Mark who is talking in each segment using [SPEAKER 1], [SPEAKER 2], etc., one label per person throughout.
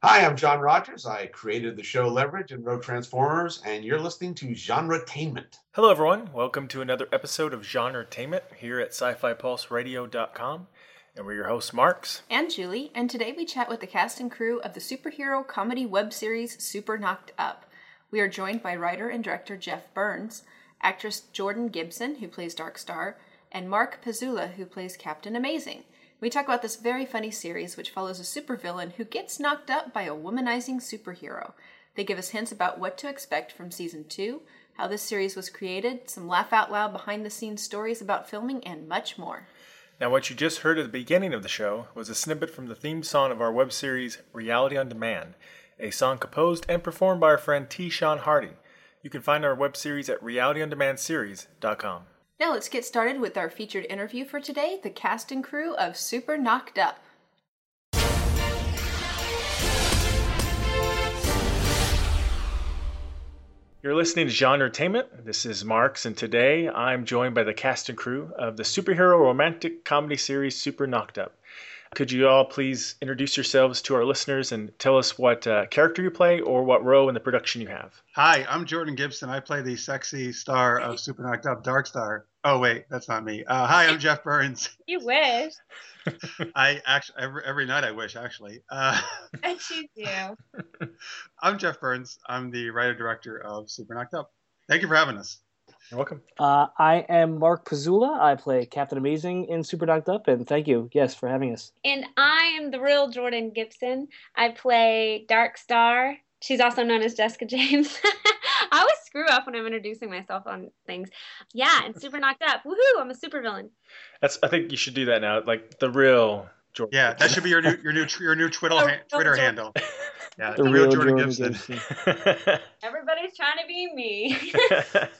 [SPEAKER 1] Hi, I'm John Rogers. I created the show Leverage and wrote Transformers, and you're listening to Genretainment.
[SPEAKER 2] Hello, everyone. Welcome to another episode of Genretainment here at SciFiPulseRadio.com. And we're your hosts, Marx.
[SPEAKER 3] and Julie, and today we chat with the cast and crew of the superhero comedy web series Super Knocked Up. We are joined by writer and director Jeff Burns, actress Jordan Gibson, who plays Dark Star, and Mark Pizzula, who plays Captain Amazing. We talk about this very funny series which follows a supervillain who gets knocked up by a womanizing superhero. They give us hints about what to expect from season two, how this series was created, some laugh out loud behind the scenes stories about filming, and much more.
[SPEAKER 2] Now, what you just heard at the beginning of the show was a snippet from the theme song of our web series Reality on Demand, a song composed and performed by our friend T. Sean Hardy. You can find our web series at realityondemandseries.com.
[SPEAKER 3] Now let's get started with our featured interview for today the cast and crew of Super Knocked Up.
[SPEAKER 2] You're listening to Genre Genretainment. This is Marx, and today I'm joined by the cast and crew of the superhero romantic comedy series Super Knocked Up. Could you all please introduce yourselves to our listeners and tell us what uh, character you play or what role in the production you have?
[SPEAKER 4] Hi, I'm Jordan Gibson. I play the sexy star of Super Knocked Up, Dark Star. Oh wait, that's not me. Uh, hi, I'm Jeff Burns.
[SPEAKER 5] You wish.
[SPEAKER 4] I actually every, every night I wish actually. Uh,
[SPEAKER 5] I choose you.
[SPEAKER 4] I'm Jeff Burns. I'm the writer director of Super Knocked Up. Thank you for having us.
[SPEAKER 2] You're welcome.
[SPEAKER 6] Uh, I am Mark Pizzula. I play Captain Amazing in Super Knocked Up, and thank you, yes, for having us.
[SPEAKER 5] And I am the real Jordan Gibson. I play Dark Star. She's also known as Jessica James. I always screw up when I'm introducing myself on things. Yeah, and super knocked up. Woohoo! I'm a supervillain.
[SPEAKER 2] That's. I think you should do that now. Like the real Jordan.
[SPEAKER 4] Yeah, that should be your new your new your new Twitter
[SPEAKER 5] Oh,
[SPEAKER 4] ha- Twitter
[SPEAKER 5] Jordan.
[SPEAKER 4] handle. Yeah,
[SPEAKER 6] The
[SPEAKER 4] the
[SPEAKER 6] real
[SPEAKER 4] real Jordan,
[SPEAKER 6] Jordan
[SPEAKER 4] Gibson.
[SPEAKER 6] Gibson.
[SPEAKER 5] Everybody's trying to be me.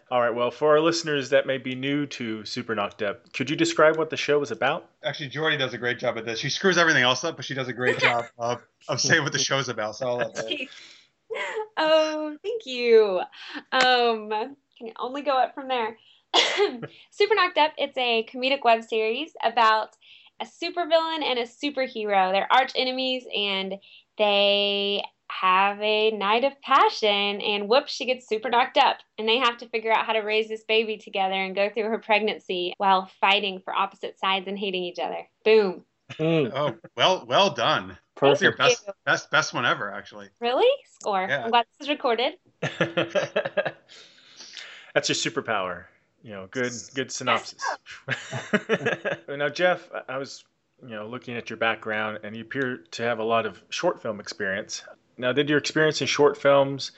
[SPEAKER 2] All right. Well, for our listeners that may be new to Super Knocked Up, could you describe what the show is about?
[SPEAKER 4] Actually, Jordy does a great job at this. She screws everything else up, but she does a great job of of saying what the show's about. So I'll let her.
[SPEAKER 5] oh, thank you. Um, can you only go up from there. Super Knocked Up, it's a comedic web series about a supervillain and a superhero. They're arch enemies and they have a night of passion and whoops, she gets super knocked up. And they have to figure out how to raise this baby together and go through her pregnancy while fighting for opposite sides and hating each other. Boom.
[SPEAKER 6] Mm,
[SPEAKER 4] Oh, well, well done. That's your
[SPEAKER 6] perfect.
[SPEAKER 4] best best best one ever, actually.
[SPEAKER 5] Really? Score.
[SPEAKER 4] Yeah.
[SPEAKER 5] I'm glad this is recorded.
[SPEAKER 2] That's your superpower. You know, good good synopsis. now, Jeff, I- I was you know looking at your background, and you appear to have a lot of short film experience. Now, did your experience in short films?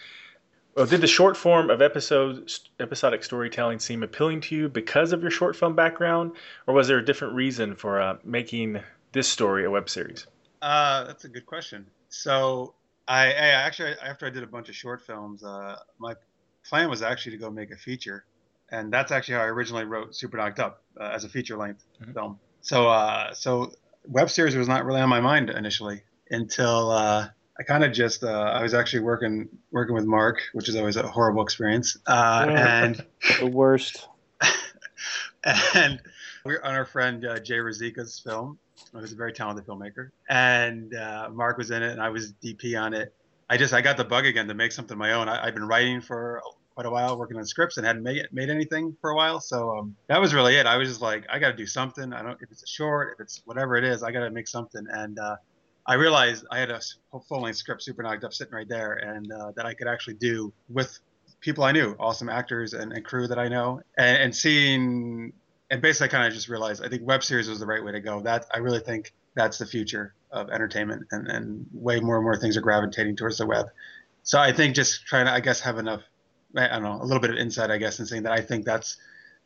[SPEAKER 2] Well, did the short form of episode episodic storytelling seem appealing to you because of your short film background, or was there a different reason for uh, making this story a web series?
[SPEAKER 4] Uh, that's a good question. So I, I actually after I did a bunch of short films, uh, my plan was actually to go make a feature, and that's actually how I originally wrote Super Knocked Up uh, as a feature length
[SPEAKER 2] Mhm.
[SPEAKER 4] film. So uh, so web series was not really on my mind initially until uh, I kind of just uh, I was actually working working with Mark, which is always a horrible experience, uh,
[SPEAKER 6] Yeah.
[SPEAKER 4] and
[SPEAKER 6] The worst.
[SPEAKER 4] and we're on our friend uh, Jay Razika's film. Who's a very talented filmmaker, and uh, Mark was in it, and I was DP on it. I just I got the bug again to make something of my own. I, I've been writing for quite a while, working on scripts, and hadn't made made anything for a while. So um, that was really it. I was just like, I got to do something. I don't if it's a short, if it's whatever it is, I got to make something. And uh, I realized I had a full length script, super knocked up, sitting right there, and uh, that I could actually do with people I knew, awesome actors and, and crew that I know, and, and seeing, and basically, I kind of just realized I think web series was the right way to go. That I really think that's the future of entertainment, and, and way more and more things are gravitating towards the web. So I think just trying to, I guess, have enough, I don't know, a little bit of insight, I guess, in saying that I think that's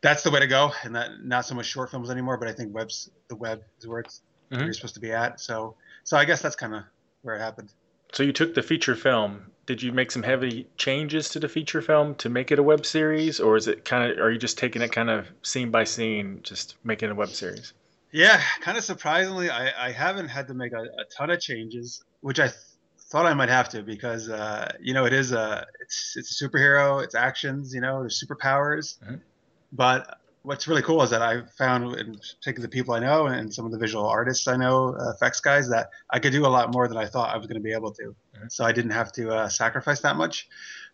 [SPEAKER 4] that's the way to go, and that not so much short films anymore, but I think webs the web is where it's where
[SPEAKER 2] Mhm.
[SPEAKER 4] you're supposed to be at. So so I guess that's kind of where it happened.
[SPEAKER 2] So you took the feature film. Did you make some heavy changes to the feature film to make it a web series, or is it kind of? Are you just taking it kind of scene by scene, just making a web series?
[SPEAKER 4] Yeah, kind of surprisingly, I, I haven't had to make a, a ton of changes, which I th- thought I might have to because uh, you know it is a it's it's a superhero. It's actions. You know, there's superpowers.
[SPEAKER 2] Mhm.
[SPEAKER 4] But what's really cool is that I found, in particular the people I know and some of the visual artists I know, uh, effects guys, that I could do a lot more than I thought I was going to be able to.
[SPEAKER 2] Mhm.
[SPEAKER 4] So I didn't have to uh, sacrifice that much.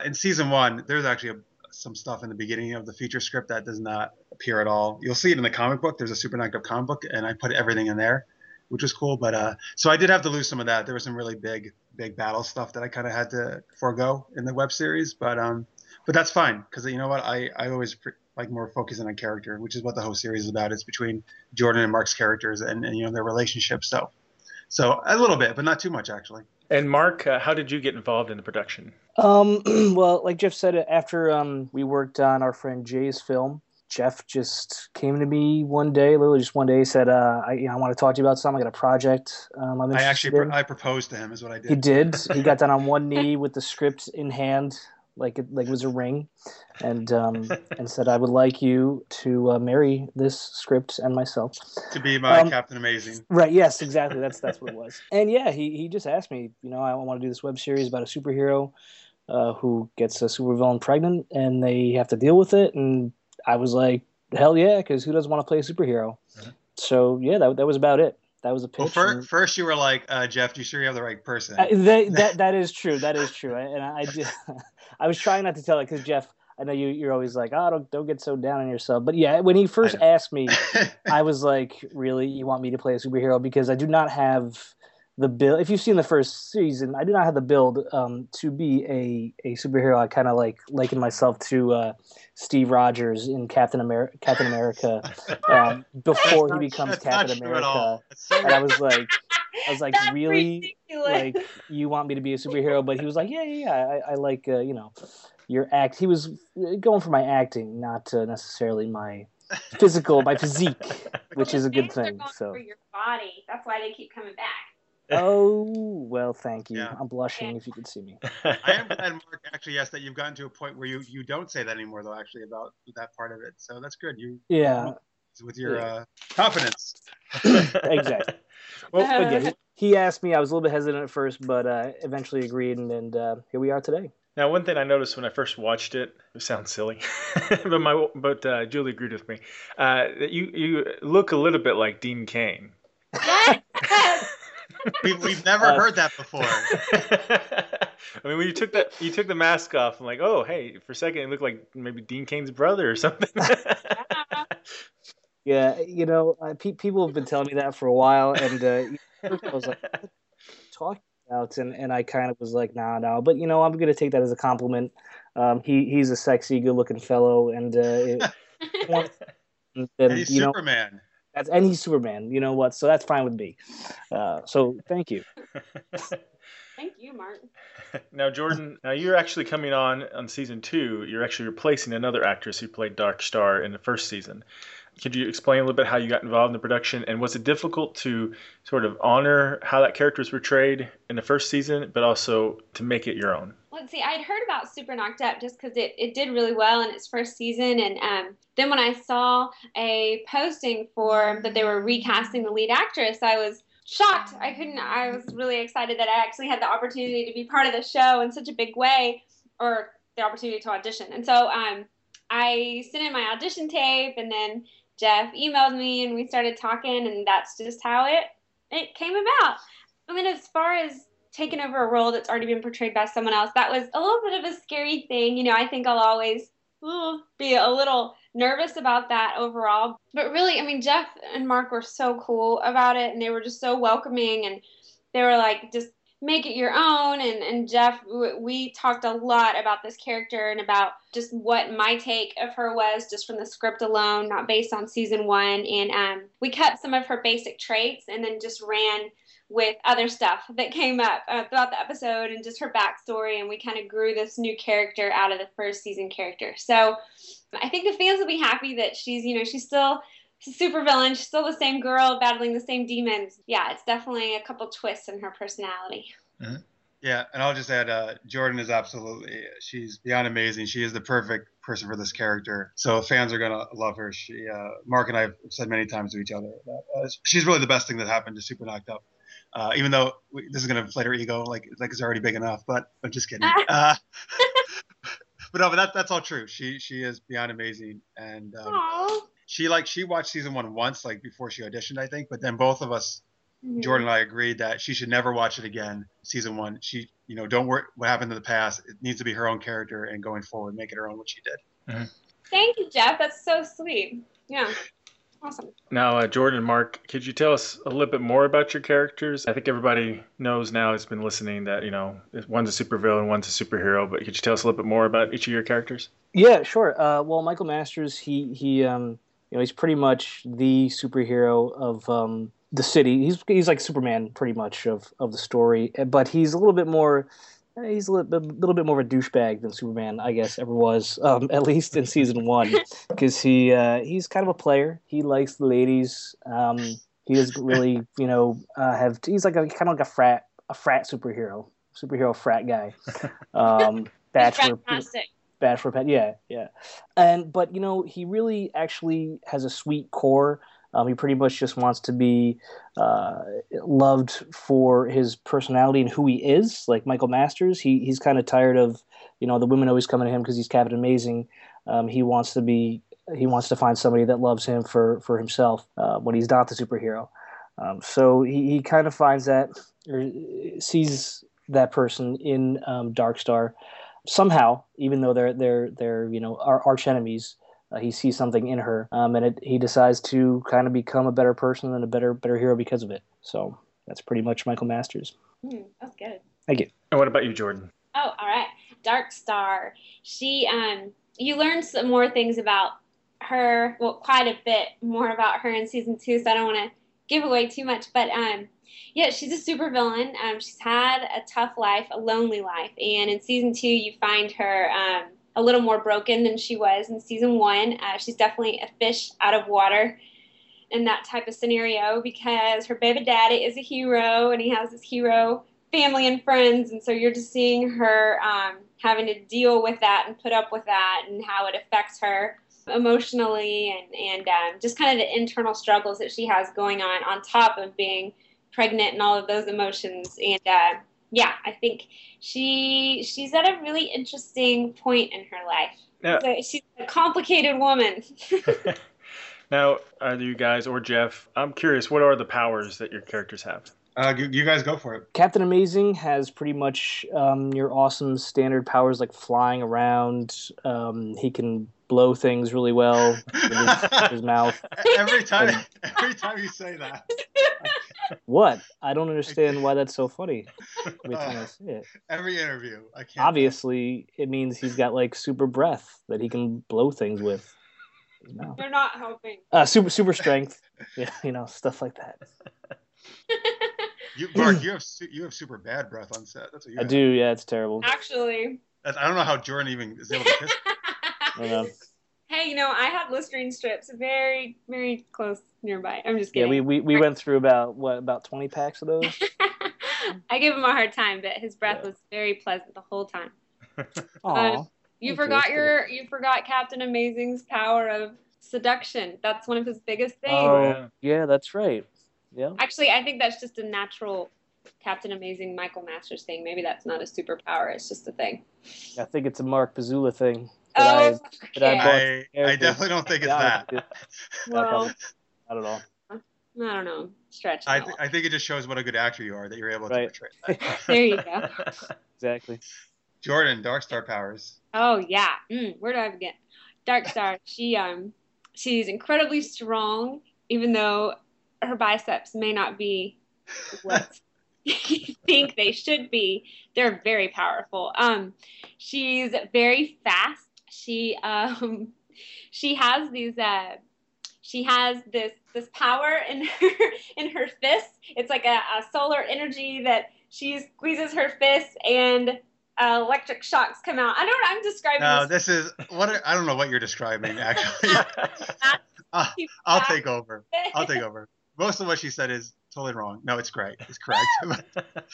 [SPEAKER 4] In season one, there's actually a, some stuff in the beginning of the feature script that does not appear at all. You'll see it in the comic book. There's a Super Knocked comic book, and I put everything in there, which was cool. But uh, so I did have to lose some of that. There was some really big, big battle stuff that I kind of had to forego in the web series. But um, but that's fine because you know what? I I always pre- like more focusing on character, which is what the whole series is about. It's between Jordan and Mark's characters and, and you know their relationship. So so a little bit, but not too much actually.
[SPEAKER 2] And Mark, uh, how did you get involved in the production?
[SPEAKER 6] Um, well, like Jeff said, after um, we worked on our friend Jay's film, Jeff just came to me one day, literally just one day, said, uh, I, you know, I want to talk to you about something. I got a project. Um, I'm
[SPEAKER 4] I actually
[SPEAKER 6] in."
[SPEAKER 4] pro- I proposed to him is what I did.
[SPEAKER 6] He did. He got down on one knee with the script in hand, like it, like it was a ring, and um, and said, "I would like you to uh, marry this script and myself."
[SPEAKER 4] to be my
[SPEAKER 6] Um,
[SPEAKER 4] Captain Amazing.
[SPEAKER 6] Right. Yes. Exactly. That's that's what it was. And yeah, he he just asked me. You know, I want to do this web series about a superhero uh, who gets a supervillain pregnant, and they have to deal with it. And I was like, hell yeah, because who doesn't want to play a superhero?
[SPEAKER 2] Mhm.
[SPEAKER 6] So yeah, that that was about it. That was a
[SPEAKER 4] Well,
[SPEAKER 6] pitch.
[SPEAKER 4] fir-
[SPEAKER 6] and-
[SPEAKER 4] first you were like, uh, Jeff, you sure you have the right person?
[SPEAKER 6] Uh, that, that that is true. That is true. I- And I, I did. I was trying not to tell it because Jeff. I know you. You're always like, oh, don't don't get so down on yourself. But yeah, when he first asked me, I was like, really, you want me to play a superhero because I do not have the build. If you've seen the first season, I do not have the build um, to be a a superhero. I kind of like liken myself to uh, Steve Rogers in Captain America. Captain America um, before he becomes Captain America. And I was like, I was like,
[SPEAKER 5] That's
[SPEAKER 6] really?
[SPEAKER 5] ridiculous.
[SPEAKER 6] like you want me to be a superhero but he was like yeah yeah yeah i, I like uh, you know your act he was going for my acting not uh, necessarily my physical my physique which is a good thing so
[SPEAKER 5] for your body. That's why they keep coming back.
[SPEAKER 6] Oh well thank you
[SPEAKER 4] Yeah.
[SPEAKER 6] i'm blushing if you could see me
[SPEAKER 4] I am glad, Mark, actually, yes, that you've gotten to a point where you, you don't say that anymore, though, actually, about that part of it. So that's good. You
[SPEAKER 6] yeah
[SPEAKER 4] with your
[SPEAKER 6] Yeah.
[SPEAKER 4] uh, confidence.
[SPEAKER 6] Exactly.
[SPEAKER 2] Well,
[SPEAKER 6] but yeah he, he asked me i was a little bit hesitant at first but uh, eventually agreed and, and uh, here we are today
[SPEAKER 2] Now, one thing I noticed when I first watched it, it sounds silly, but my but uh, Julie agreed with me. Uh, you you look a little bit like Dean Cain.
[SPEAKER 5] Yes.
[SPEAKER 4] We, we've never
[SPEAKER 6] Uh,
[SPEAKER 4] heard that before.
[SPEAKER 2] I mean, when you took that, you took the mask off. I'm like, oh, hey, for a second, it looked like maybe Dean Cain's brother or something.
[SPEAKER 6] yeah you know uh, pe- people have been telling me that for a while and uh, I was like, what talking about? And, and I kind of was like, nah, no. But, you know, I'm going to take that as a compliment. Um, he, he's a sexy, good looking fellow. And, uh, it, and,
[SPEAKER 4] And he's
[SPEAKER 6] you know,
[SPEAKER 4] Superman.
[SPEAKER 6] That's, and he's Superman. You know what? So that's fine with me. Uh, so thank you.
[SPEAKER 5] Thank you, Mark.
[SPEAKER 2] now, Jordan, now you're actually coming on on season two. You're actually replacing another actress who played Dark Star in the first season. Could you explain a little bit how you got involved in the production, and was it difficult to sort of honor how that character was portrayed in the first season, but also to make it your own?
[SPEAKER 5] Let's see. I'd heard about Super Knocked Up just because it, it did really well in its first season, and um, then when I saw a posting for that they were recasting the lead actress, I was shocked. I couldn't. I was really excited that I actually had the opportunity to be part of the show in such a big way, or the opportunity to audition. And so um, I sent in my audition tape, and then Jeff emailed me, and we started talking, and that's just how it it came about. I mean, as far as taking over a role that's already been portrayed by someone else, that was a little bit of a scary thing. You know, I think I'll always ooh, be a little nervous about that overall. But really, I mean, Jeff and Mark were so cool about it, and they were just so welcoming, and they were like, just make it your own. And, and Jeff, we talked a lot about this character and about just what my take of her was just from the script alone, not based on season one. And um, we kept some of her basic traits and then just ran with other stuff that came up uh, throughout the episode and just her backstory. And we kind of grew this new character out of the first season character. So I think the fans will be happy that she's, you know, she's still super villain. She's still the same girl battling the same demons. Yeah, it's definitely a couple twists in her personality.
[SPEAKER 4] Yeah, and I'll just add, uh, Jordan is absolutely, she's beyond amazing. She is the perfect person for this character. So fans are gonna love her. She, uh, Mark and I have said many times to each other that uh, she's really the best thing that happened to Super Knocked Up. Uh, even though we, this is going to inflate her ego, like like it's already big enough. But I'm just kidding. Uh, but no, but that, that's all true. She she is beyond amazing, and um, she like she watched season one once, like before she auditioned, I think. But then both of us,
[SPEAKER 5] Mhm.
[SPEAKER 4] Jordan and I, agreed that she should never watch it again. Season one, she you know don't worry what happened in the past. It needs to be her own character, and going forward, make it her own what she did.
[SPEAKER 5] Thank you, Jeff. That's so sweet. Yeah. Awesome.
[SPEAKER 2] Now, uh, Jordan Mark, could you tell us a little bit more about your characters? I think everybody knows now has been listening that, you know, one's a supervillain, one's a superhero, but could you tell us a little bit more about each of your characters?
[SPEAKER 6] Yeah, sure. Uh, well, Michael Masters, he he, um, you know, he's pretty much the superhero of um, the city. He's he's like Superman, pretty much of of the story, eh, but he's a little bit more. Eh, He's a little bit, little bit more of a douchebag than Superman, I guess, ever was. Um, at least in season one, because he uh, he's kind of a player. He likes the ladies. Um, he doesn't really, you know, uh, have. He's like a kind of like a frat, a frat superhero, superhero frat guy. Um, bachelor,
[SPEAKER 5] Fantastic.
[SPEAKER 6] Bachelor Pet, yeah, yeah. And but you know, he really actually has a sweet core. Um, he pretty much just wants to be uh, loved for his personality and who he is, like Michael Masters. He he's kind of tired of you know the women always coming to him because he's Captain Amazing. Um, he wants to be he wants to find somebody that loves him for for himself uh, when he's not the superhero. Um, so he, he kind of finds that or sees that person in um, Darkstar somehow, even though they're they're they're you know our arch enemies, uh, he sees something in her, um, and it, he decides to kind of become a better person and a better better hero because of it. So that's pretty much Michael Masters.
[SPEAKER 5] Mm, that's good.
[SPEAKER 6] Thank you.
[SPEAKER 2] And what about you, Jordan?
[SPEAKER 5] Oh, all right. Dark Star. She um you learn some more things about her, well, quite a bit more about her in season two, so I don't want to give away too much, but um yeah, she's a supervillain. Um she's had a tough life, a lonely life, and in season 2 you find her um a little more broken than she was in season 1. Uh, she's definitely a fish out of water in that type of scenario because her baby daddy is a hero and he has this hero family and friends, and so you're just seeing her um, having to deal with that and put up with that, and how it affects her emotionally, and and um, just kind of the internal struggles that she has going on, on top of being pregnant and all of those emotions. And uh, yeah, I think she she's at a really interesting point in her life.
[SPEAKER 2] Yeah.
[SPEAKER 5] So she's a complicated woman.
[SPEAKER 2] Now, either you guys or Jeff, I'm curious, what are the powers that your characters have?
[SPEAKER 4] Uh, you, you guys go for it.
[SPEAKER 6] Captain Amazing has pretty much um, your awesome standard powers like flying around. Um, he can blow things really well with his, his mouth.
[SPEAKER 4] every time, every time you say that,
[SPEAKER 6] What? I don't understand why that's so funny every time I say it.
[SPEAKER 4] every interview, I can't.
[SPEAKER 6] Obviously, it means he's got like super breath that he can blow things with. You know.
[SPEAKER 5] You're not helping.
[SPEAKER 6] Uh, super super strength. Yeah, you know stuff like that.
[SPEAKER 4] You, Mark, you have su- you have super bad breath on set. That's what you
[SPEAKER 6] I
[SPEAKER 4] have.
[SPEAKER 6] do. Yeah, it's terrible.
[SPEAKER 5] Actually.
[SPEAKER 4] That's, I don't know how Jordan even is able to kiss.
[SPEAKER 6] I know.
[SPEAKER 5] hey, you know, I have Listerine strips very, very close nearby. I'm just
[SPEAKER 6] Yeah,
[SPEAKER 5] kidding.
[SPEAKER 6] we, we, we went through about what about twenty packs of those.
[SPEAKER 5] I give him a hard time, but his breath
[SPEAKER 6] Yeah.
[SPEAKER 5] was very pleasant the whole time.
[SPEAKER 6] Aw.
[SPEAKER 5] You
[SPEAKER 6] Thank you,
[SPEAKER 5] forgot
[SPEAKER 6] that's
[SPEAKER 5] your you forgot Captain Amazing's power of seduction. That's one of his biggest things.
[SPEAKER 6] Oh
[SPEAKER 2] yeah.
[SPEAKER 6] yeah, that's right. Yeah.
[SPEAKER 5] Actually, I think that's just a natural Captain Amazing Michael Masters thing. Maybe that's not a superpower. It's just a thing.
[SPEAKER 6] I think it's a Mark Pazula thing. That I-
[SPEAKER 5] Oh,
[SPEAKER 6] that I
[SPEAKER 5] okay.
[SPEAKER 6] bought-
[SPEAKER 4] I, I
[SPEAKER 6] character.
[SPEAKER 4] definitely don't think it's that.
[SPEAKER 5] well,
[SPEAKER 6] I don't know.
[SPEAKER 5] I don't know. Stretch.
[SPEAKER 4] I, th- I think it just shows what a good actor you are that you're able to
[SPEAKER 6] Right.
[SPEAKER 4] portray that.
[SPEAKER 5] There you go.
[SPEAKER 6] Exactly.
[SPEAKER 4] Jordan, Dark Star powers.
[SPEAKER 5] Oh yeah. Mm, where do I begin? Dark Star. She um she's incredibly strong, even though her biceps may not be what you think they should be. They're very powerful. Um, she's very fast. She um she has these uh she has this this power in her in her fists. It's like a, a solar energy that she squeezes her fists and uh, electric shocks come out. I don't. I'm describing
[SPEAKER 4] No,
[SPEAKER 5] this.
[SPEAKER 4] this is what are- I don't know what you're describing. Actually, I'll, I'll take over. I'll take over. Most of what she said is totally wrong. No, it's great. It's correct.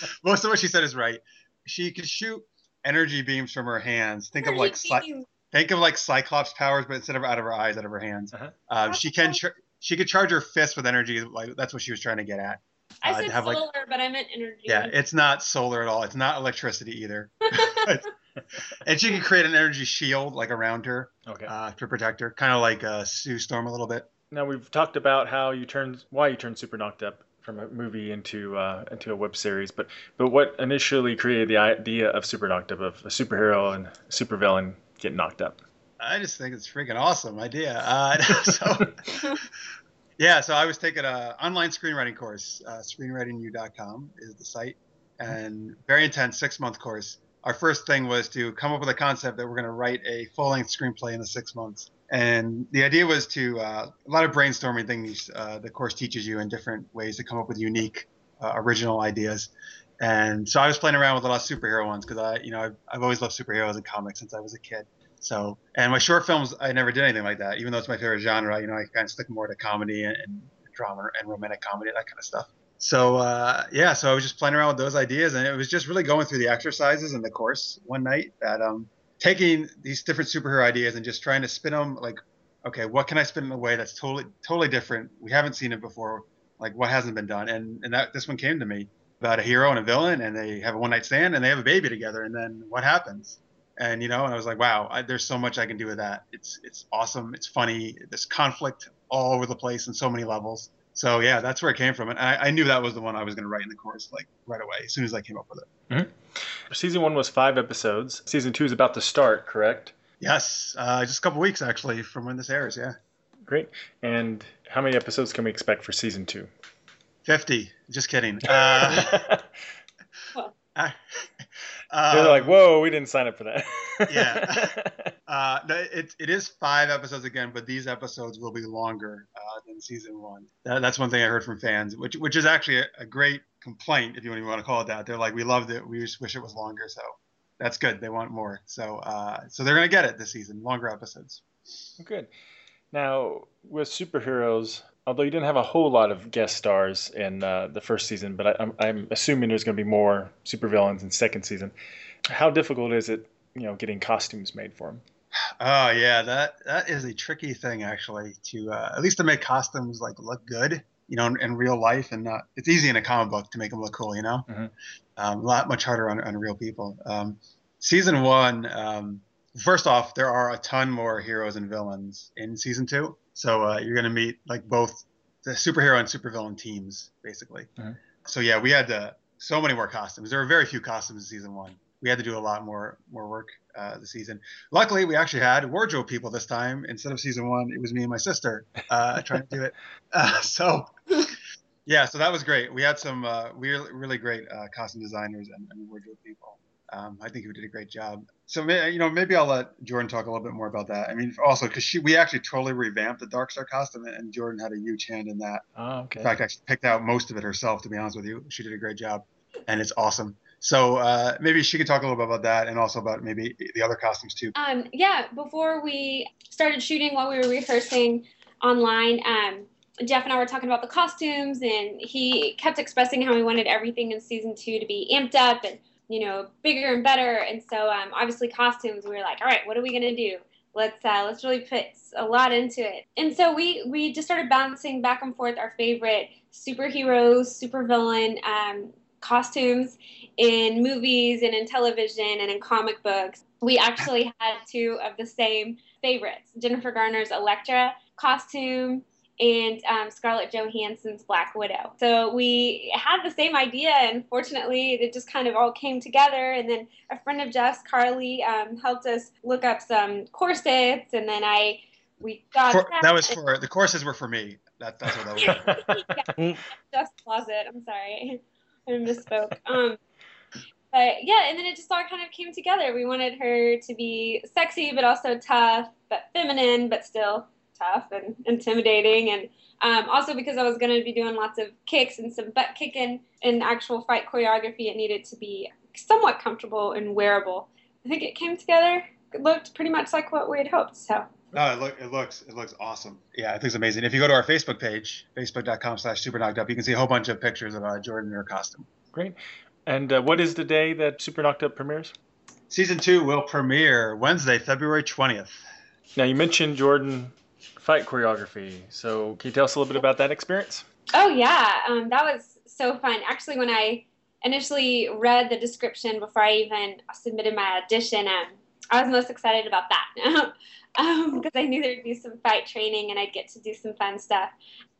[SPEAKER 4] Most of what she said is right. She could shoot energy beams from her hands. Think of like Cy- think of like Cyclops powers, but instead of out of her eyes, out of her hands.
[SPEAKER 2] Uh-huh.
[SPEAKER 4] Um, she can char- she could charge her fist with energy. Like that's what she was trying to get at.
[SPEAKER 5] I
[SPEAKER 4] uh,
[SPEAKER 5] said
[SPEAKER 4] to have, like-
[SPEAKER 5] solar, but I meant energy.
[SPEAKER 4] Yeah, it's not solar at all. It's not electricity either. and she can create an energy shield like around her
[SPEAKER 2] Okay.
[SPEAKER 4] uh, to protect her, kind of like uh, Sue Storm a little bit.
[SPEAKER 2] Now we've talked about how you turned why you turned Super Knocked Up from a movie into uh, into a web series, but but what initially created the idea of Super Knocked Up of a superhero and supervillain getting knocked up?
[SPEAKER 4] I just think it's a freaking awesome idea. Uh, so, yeah, so I was taking an online screenwriting course. Uh, screenwritingu.com is the site, and very intense six month course. Our first thing was to come up with a concept that we're going to write a full length screenplay in the six months. And the idea was to uh, a lot of brainstorming things uh, the course teaches you in different ways to come up with unique, uh, original ideas. And so I was playing around with a lot of superhero ones because I, you know, I've, I've always loved superheroes and comics since I was a kid. So, and my short films, I never did anything like that, even though it's my favorite genre. You know, I kind of stick more to comedy and, and drama and romantic comedy, that kind of stuff. So, uh, yeah, so I was just playing around with those ideas, and it was just really going through the exercises in the course one night that um, taking these different superhero ideas and just trying to spin them like, okay, what can I spin in a way that's totally, totally different? We haven't seen it before. Like, what hasn't been done? And and that this one came to me about a hero and a villain, and they have a one night stand, and they have a baby together, and then what happens? and you know and i was like wow I, there's so much i can do with that it's it's awesome it's funny there's conflict all over the place in so many levels so yeah that's where it came from and i, I knew that was the one i was going to write in the course like right away as soon as i came up with it mm-hmm.
[SPEAKER 2] Season one was five episodes. Season two is about to start, correct?
[SPEAKER 4] yes uh, just a couple weeks actually from when this airs yeah
[SPEAKER 2] Great. And how many episodes can we expect for season two?
[SPEAKER 4] 50 just kidding uh,
[SPEAKER 2] They're
[SPEAKER 4] um,
[SPEAKER 2] like, whoa, we didn't sign up for that.
[SPEAKER 4] Yeah. Uh, it, it is five episodes again, but these episodes will be longer uh, than season one. That, that's one thing I heard from fans, which which is actually a, a great complaint, if you want to call it that. They're like, we loved it, we just wish it was longer. So that's good. They want more. So uh, so they're gonna get it this season, longer episodes.
[SPEAKER 2] Good. Now, with superheroes, although you didn't have a whole lot of guest stars in uh, the first season, but I, I'm, I'm assuming there's going to be more supervillains in second season. How difficult is it, you know, getting costumes made for them?
[SPEAKER 4] Oh yeah, that that is a tricky thing actually to uh, at least to make costumes like look good, you know, in, in real life and not. It's easy in a comic book to make them look cool, you know.
[SPEAKER 2] Mhm.
[SPEAKER 4] Um, a lot much harder on, on real people. Um, season one, um, first off, there are a ton more heroes and villains in season two, so uh, you're gonna meet like both the superhero and supervillain teams basically.
[SPEAKER 2] Mhm.
[SPEAKER 4] So yeah, we had to so many more costumes. There were very few costumes in season one. We had to do a lot more more work uh, this season. Luckily, we actually had wardrobe people this time instead of season one. It was me and my sister uh, trying to do it. Uh, so yeah, so that was great. We had some uh, really really great uh, costume designers and, and wardrobe people. Um, I think we did a great job. So you know maybe I'll let Jordan talk a little bit more about that. I mean, also because she we actually totally revamped the Dark Star costume, and Jordan had a huge hand in that.
[SPEAKER 2] Oh, okay.
[SPEAKER 4] In fact, actually picked out most of it herself. To be honest with you, she did a great job, and it's awesome. So uh, maybe she could talk a little bit about that, and also about maybe the other costumes too.
[SPEAKER 5] Um, yeah, before we started shooting, while we were rehearsing online, um, Jeff and I were talking about the costumes, and he kept expressing how he wanted everything in season two to be amped up and you know bigger and better. And so, um, obviously, costumes. We were like, all right, what are we gonna do? Let's uh, let's really put a lot into it. And so we we just started bouncing back and forth our favorite superheroes, supervillain um, costumes in movies and in television and in comic books. We actually had two of the same favorites Jennifer Garner's Elektra costume and um, Scarlett Johansson's Black Widow. So we had the same idea, and fortunately, it just kind of all came together. And then a friend of Jeff's, Carly, um, helped us look up some corsets, and then I we got
[SPEAKER 4] For, that was for the courses were for me. That, that's what that was.
[SPEAKER 5] Jeff's closet. I'm sorry, I misspoke. Um, but yeah, and then it just all kind of came together. We wanted her to be sexy, but also tough, but feminine, but still tough and intimidating. And um, also because I was going to be doing lots of kicks and some butt kicking and actual fight choreography, it needed to be somewhat comfortable and wearable. I think it came together. It looked pretty much like what we had hoped. So.
[SPEAKER 4] No, it, look, it looks it looks awesome. Yeah, I think it's amazing. If you go to our Facebook page, facebook.com slash super knocked up, you can see a whole bunch of pictures of uh, Jordan in her costume.
[SPEAKER 2] Great. And uh, what is the day that Super Knocked Up premieres?
[SPEAKER 4] Season two will premiere Wednesday, February 20th.
[SPEAKER 2] Now, you mentioned Jordan fight choreography. So, can you tell us a little bit about that experience?
[SPEAKER 5] Oh yeah, um, that was so fun. Actually, when I initially read the description before I even submitted my audition, um, I was most excited about that because um, I knew there'd be some fight training and I'd get to do some fun stuff.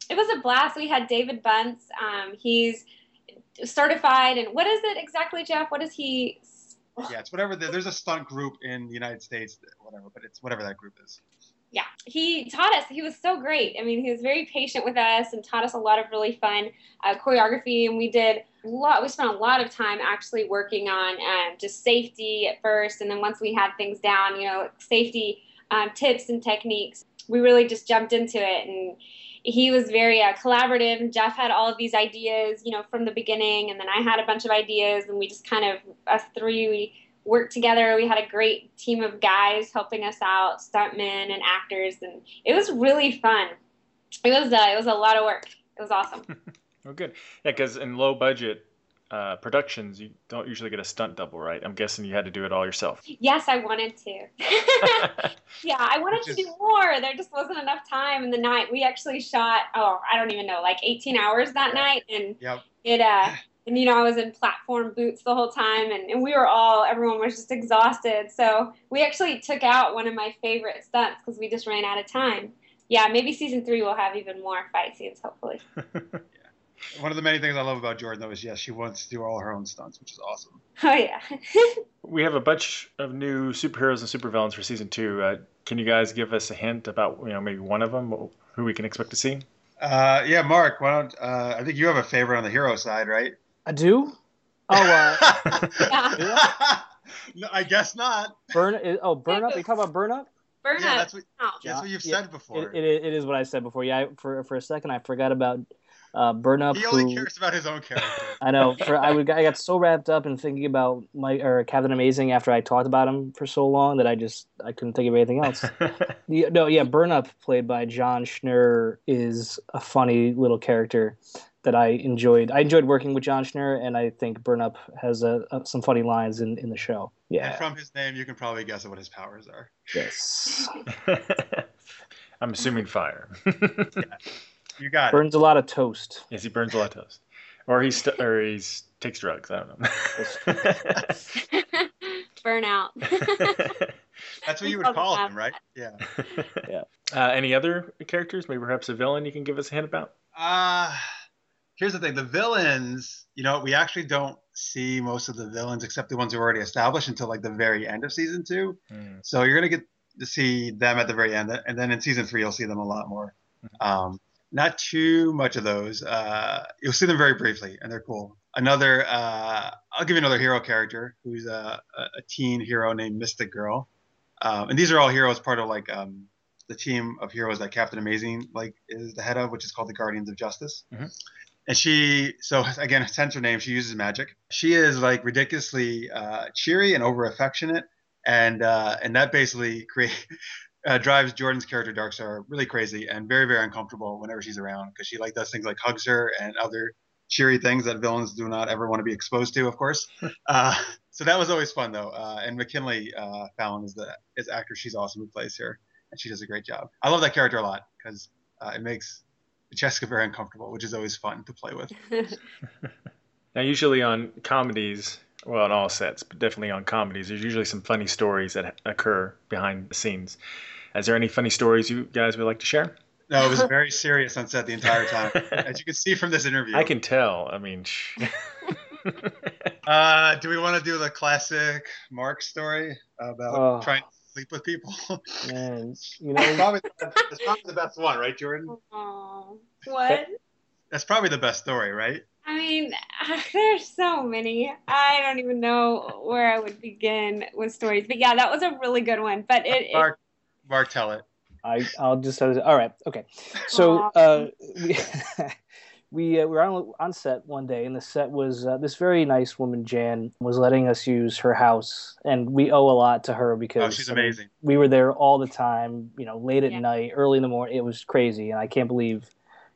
[SPEAKER 5] It was a blast. We had David Bunce. Um, he's certified, and what is it exactly, Jeff? What is he?
[SPEAKER 4] Yeah, it's whatever. The, there's a stunt group in the United States, whatever, but it's whatever that group is.
[SPEAKER 5] Yeah, he taught us. He was so great. I mean, he was very patient with us and taught us a lot of really fun uh, choreography. And we did a lot. We spent a lot of time actually working on um, just safety at first, and then once we had things down, you know, safety um, tips and techniques, we really just jumped into it and he was very uh, collaborative. Jeff had all of these ideas, you know, from the beginning, and then I had a bunch of ideas, and we just kind of us three we worked together. We had a great team of guys helping us out, stuntmen and actors, and it was really fun. It was uh, it was a lot of work. It was awesome.
[SPEAKER 2] oh, good. Yeah, because in low budget uh, productions, you don't usually get a stunt double, right? I'm guessing you had to do it all yourself.
[SPEAKER 5] Yes, I wanted to. yeah, I wanted to do more. There just wasn't enough time in the night. We actually shot, oh, I don't even know, like 18 hours that yeah. night, and
[SPEAKER 4] yep.
[SPEAKER 5] it, uh, and you know, I was in platform boots the whole time, and, and we were all, everyone was just exhausted. So we actually took out one of my favorite stunts because we just ran out of time. Yeah, maybe season three will have even more fight scenes, hopefully.
[SPEAKER 4] One of the many things I love about Jordan, though, is yes, she wants to do all her own stunts, which is awesome.
[SPEAKER 5] Oh yeah.
[SPEAKER 2] we have a bunch of new superheroes and supervillains for season two. Uh, can you guys give us a hint about you know maybe one of them who we can expect to see?
[SPEAKER 4] Uh, yeah, Mark. Why don't uh, I think you have a favorite on the hero side, right?
[SPEAKER 6] I do. Oh, uh,
[SPEAKER 5] yeah.
[SPEAKER 4] no, I guess not.
[SPEAKER 6] Burn. Oh, burn up. You talk about burn up.
[SPEAKER 5] Burn
[SPEAKER 4] yeah,
[SPEAKER 5] up.
[SPEAKER 4] That's what, that's what you've
[SPEAKER 6] yeah,
[SPEAKER 4] said before.
[SPEAKER 6] It, it, it is what I said before. Yeah, I, for for a second I forgot about uh, Burn Up.
[SPEAKER 4] He only
[SPEAKER 6] who,
[SPEAKER 4] cares about his own character.
[SPEAKER 6] I know. For I, would, I got so wrapped up in thinking about my or Captain Amazing after I talked about him for so long that I just I couldn't think of anything else. the, no, yeah, Burn Up, played by John Schnurr, is a funny little character that I enjoyed. I enjoyed working with John Schnurr, and I think Burn Up has a, a, some funny lines in, in the show. Yeah.
[SPEAKER 4] And from his name, you can probably guess what his powers are.
[SPEAKER 6] Yes.
[SPEAKER 2] I'm assuming fire.
[SPEAKER 4] yeah. You got
[SPEAKER 6] burns
[SPEAKER 4] it.
[SPEAKER 6] a lot of toast.
[SPEAKER 2] Yes, he burns a lot of toast, or he st- or he's takes drugs. I don't know.
[SPEAKER 5] Burnout.
[SPEAKER 4] That's what you would call him, right? Yeah.
[SPEAKER 6] yeah.
[SPEAKER 2] Uh, any other characters? Maybe perhaps a villain you can give us a hint about?
[SPEAKER 4] Uh here's the thing: the villains. You know, we actually don't see most of the villains except the ones who are already established until like the very end of season two. Mm. So you're gonna get to see them at the very end, and then in season three you'll see them a lot more. Mm-hmm. Um, not too much of those. Uh, you'll see them very briefly, and they're cool. Another, uh, I'll give you another hero character who's a, a teen hero named Mystic Girl, um, and these are all heroes part of like um, the team of heroes that Captain Amazing like is the head of, which is called the Guardians of Justice. Mm-hmm. And she, so again, hence her name, she uses magic. She is like ridiculously uh, cheery and over affectionate, and uh, and that basically create uh, drives Jordan's character Darkstar really crazy and very very uncomfortable whenever she's around because she like does things like hugs her and other cheery things that villains do not ever want to be exposed to, of course. uh, so that was always fun though. Uh, and McKinley uh, Fallon is the is actor. She's awesome who plays her, and she does a great job. I love that character a lot because uh, it makes Jessica very uncomfortable, which is always fun to play with.
[SPEAKER 2] now, usually on comedies, well, on all sets, but definitely on comedies, there's usually some funny stories that occur behind the scenes. Is there any funny stories you guys would like to share?
[SPEAKER 4] No, it was very serious on set the entire time, as you can see from this interview.
[SPEAKER 2] I can tell. I mean,
[SPEAKER 4] uh, do we want to do the classic Mark story about oh. trying to sleep with people?
[SPEAKER 6] Man, you know,
[SPEAKER 4] probably, that's probably the best one, right, Jordan?
[SPEAKER 5] Oh, what?
[SPEAKER 4] That's probably the best story, right?
[SPEAKER 5] I mean, there's so many. I don't even know where I would begin with stories. But yeah, that was a really good one. But it,
[SPEAKER 4] Mark, Mark, tell it.
[SPEAKER 6] I I'll just all right. Okay, so uh, we we, uh, we were on on set one day, and the set was uh, this very nice woman, Jan, was letting us use her house, and we owe a lot to her because
[SPEAKER 4] oh, she's amazing. I mean,
[SPEAKER 6] we were there all the time, you know, late at yeah. night, early in the morning. It was crazy, and I can't believe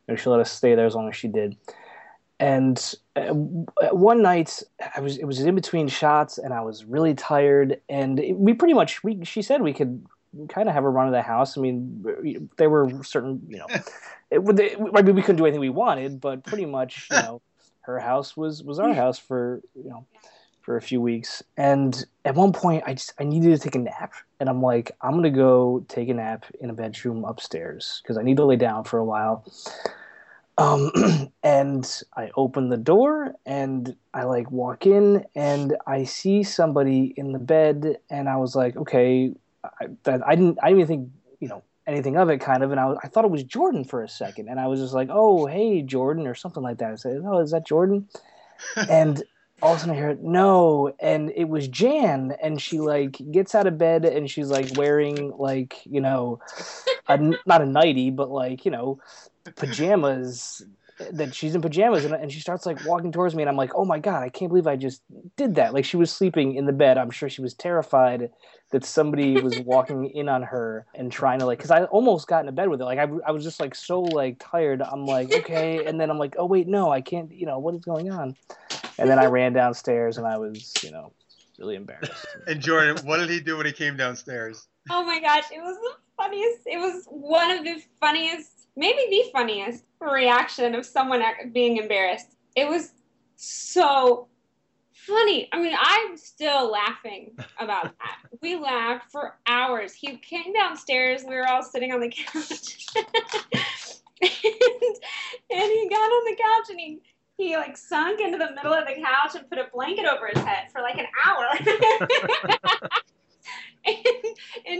[SPEAKER 6] you know, she let us stay there as long as she did and uh, one night I was it was in between shots and I was really tired and we pretty much we she said we could kind of have a run of the house. I mean, there were certain you know, it, it, I mean we couldn't do anything we wanted, but pretty much you know. Her her house was was our house for you know for a few weeks. And at one point, I just I needed to take a nap, and I'm like, I'm gonna go take a nap in a bedroom upstairs because I need to lay down for a while. Um, and I open the door and I like walk in and I see somebody in the bed, and I was like, okay, I, that, I didn't I didn't even think you know anything of it kind of and I, was, I thought it was jordan for a second and i was just like oh hey jordan or something like that i said oh is that jordan and all of a sudden I hear no, and it was Jan, and she like gets out of bed and she's like wearing like you know, a, not a nightie, but like you know, pajamas. That she's in pajamas and, and she starts like walking towards me and I'm like, oh my god, I can't believe I just did that. Like she was sleeping in the bed. I'm sure she was terrified that somebody was walking in on her and trying to like, because I almost got into bed with it. Like I, I was just like so like tired. I'm like okay, and then I'm like, oh wait, no, I can't. You know what is going on? And then I ran downstairs and I was, you know, really embarrassed.
[SPEAKER 4] And Jordan, what did he do when he came downstairs?
[SPEAKER 5] Oh my gosh, it was the funniest. It was one of the funniest, maybe the funniest reaction of someone being embarrassed. It was so funny. I mean, I'm still laughing about that. We laughed for hours. He came downstairs. We were all sitting on the couch. and, and he got on the couch and he he like sunk into the middle of the couch and put a blanket over his head for like an hour.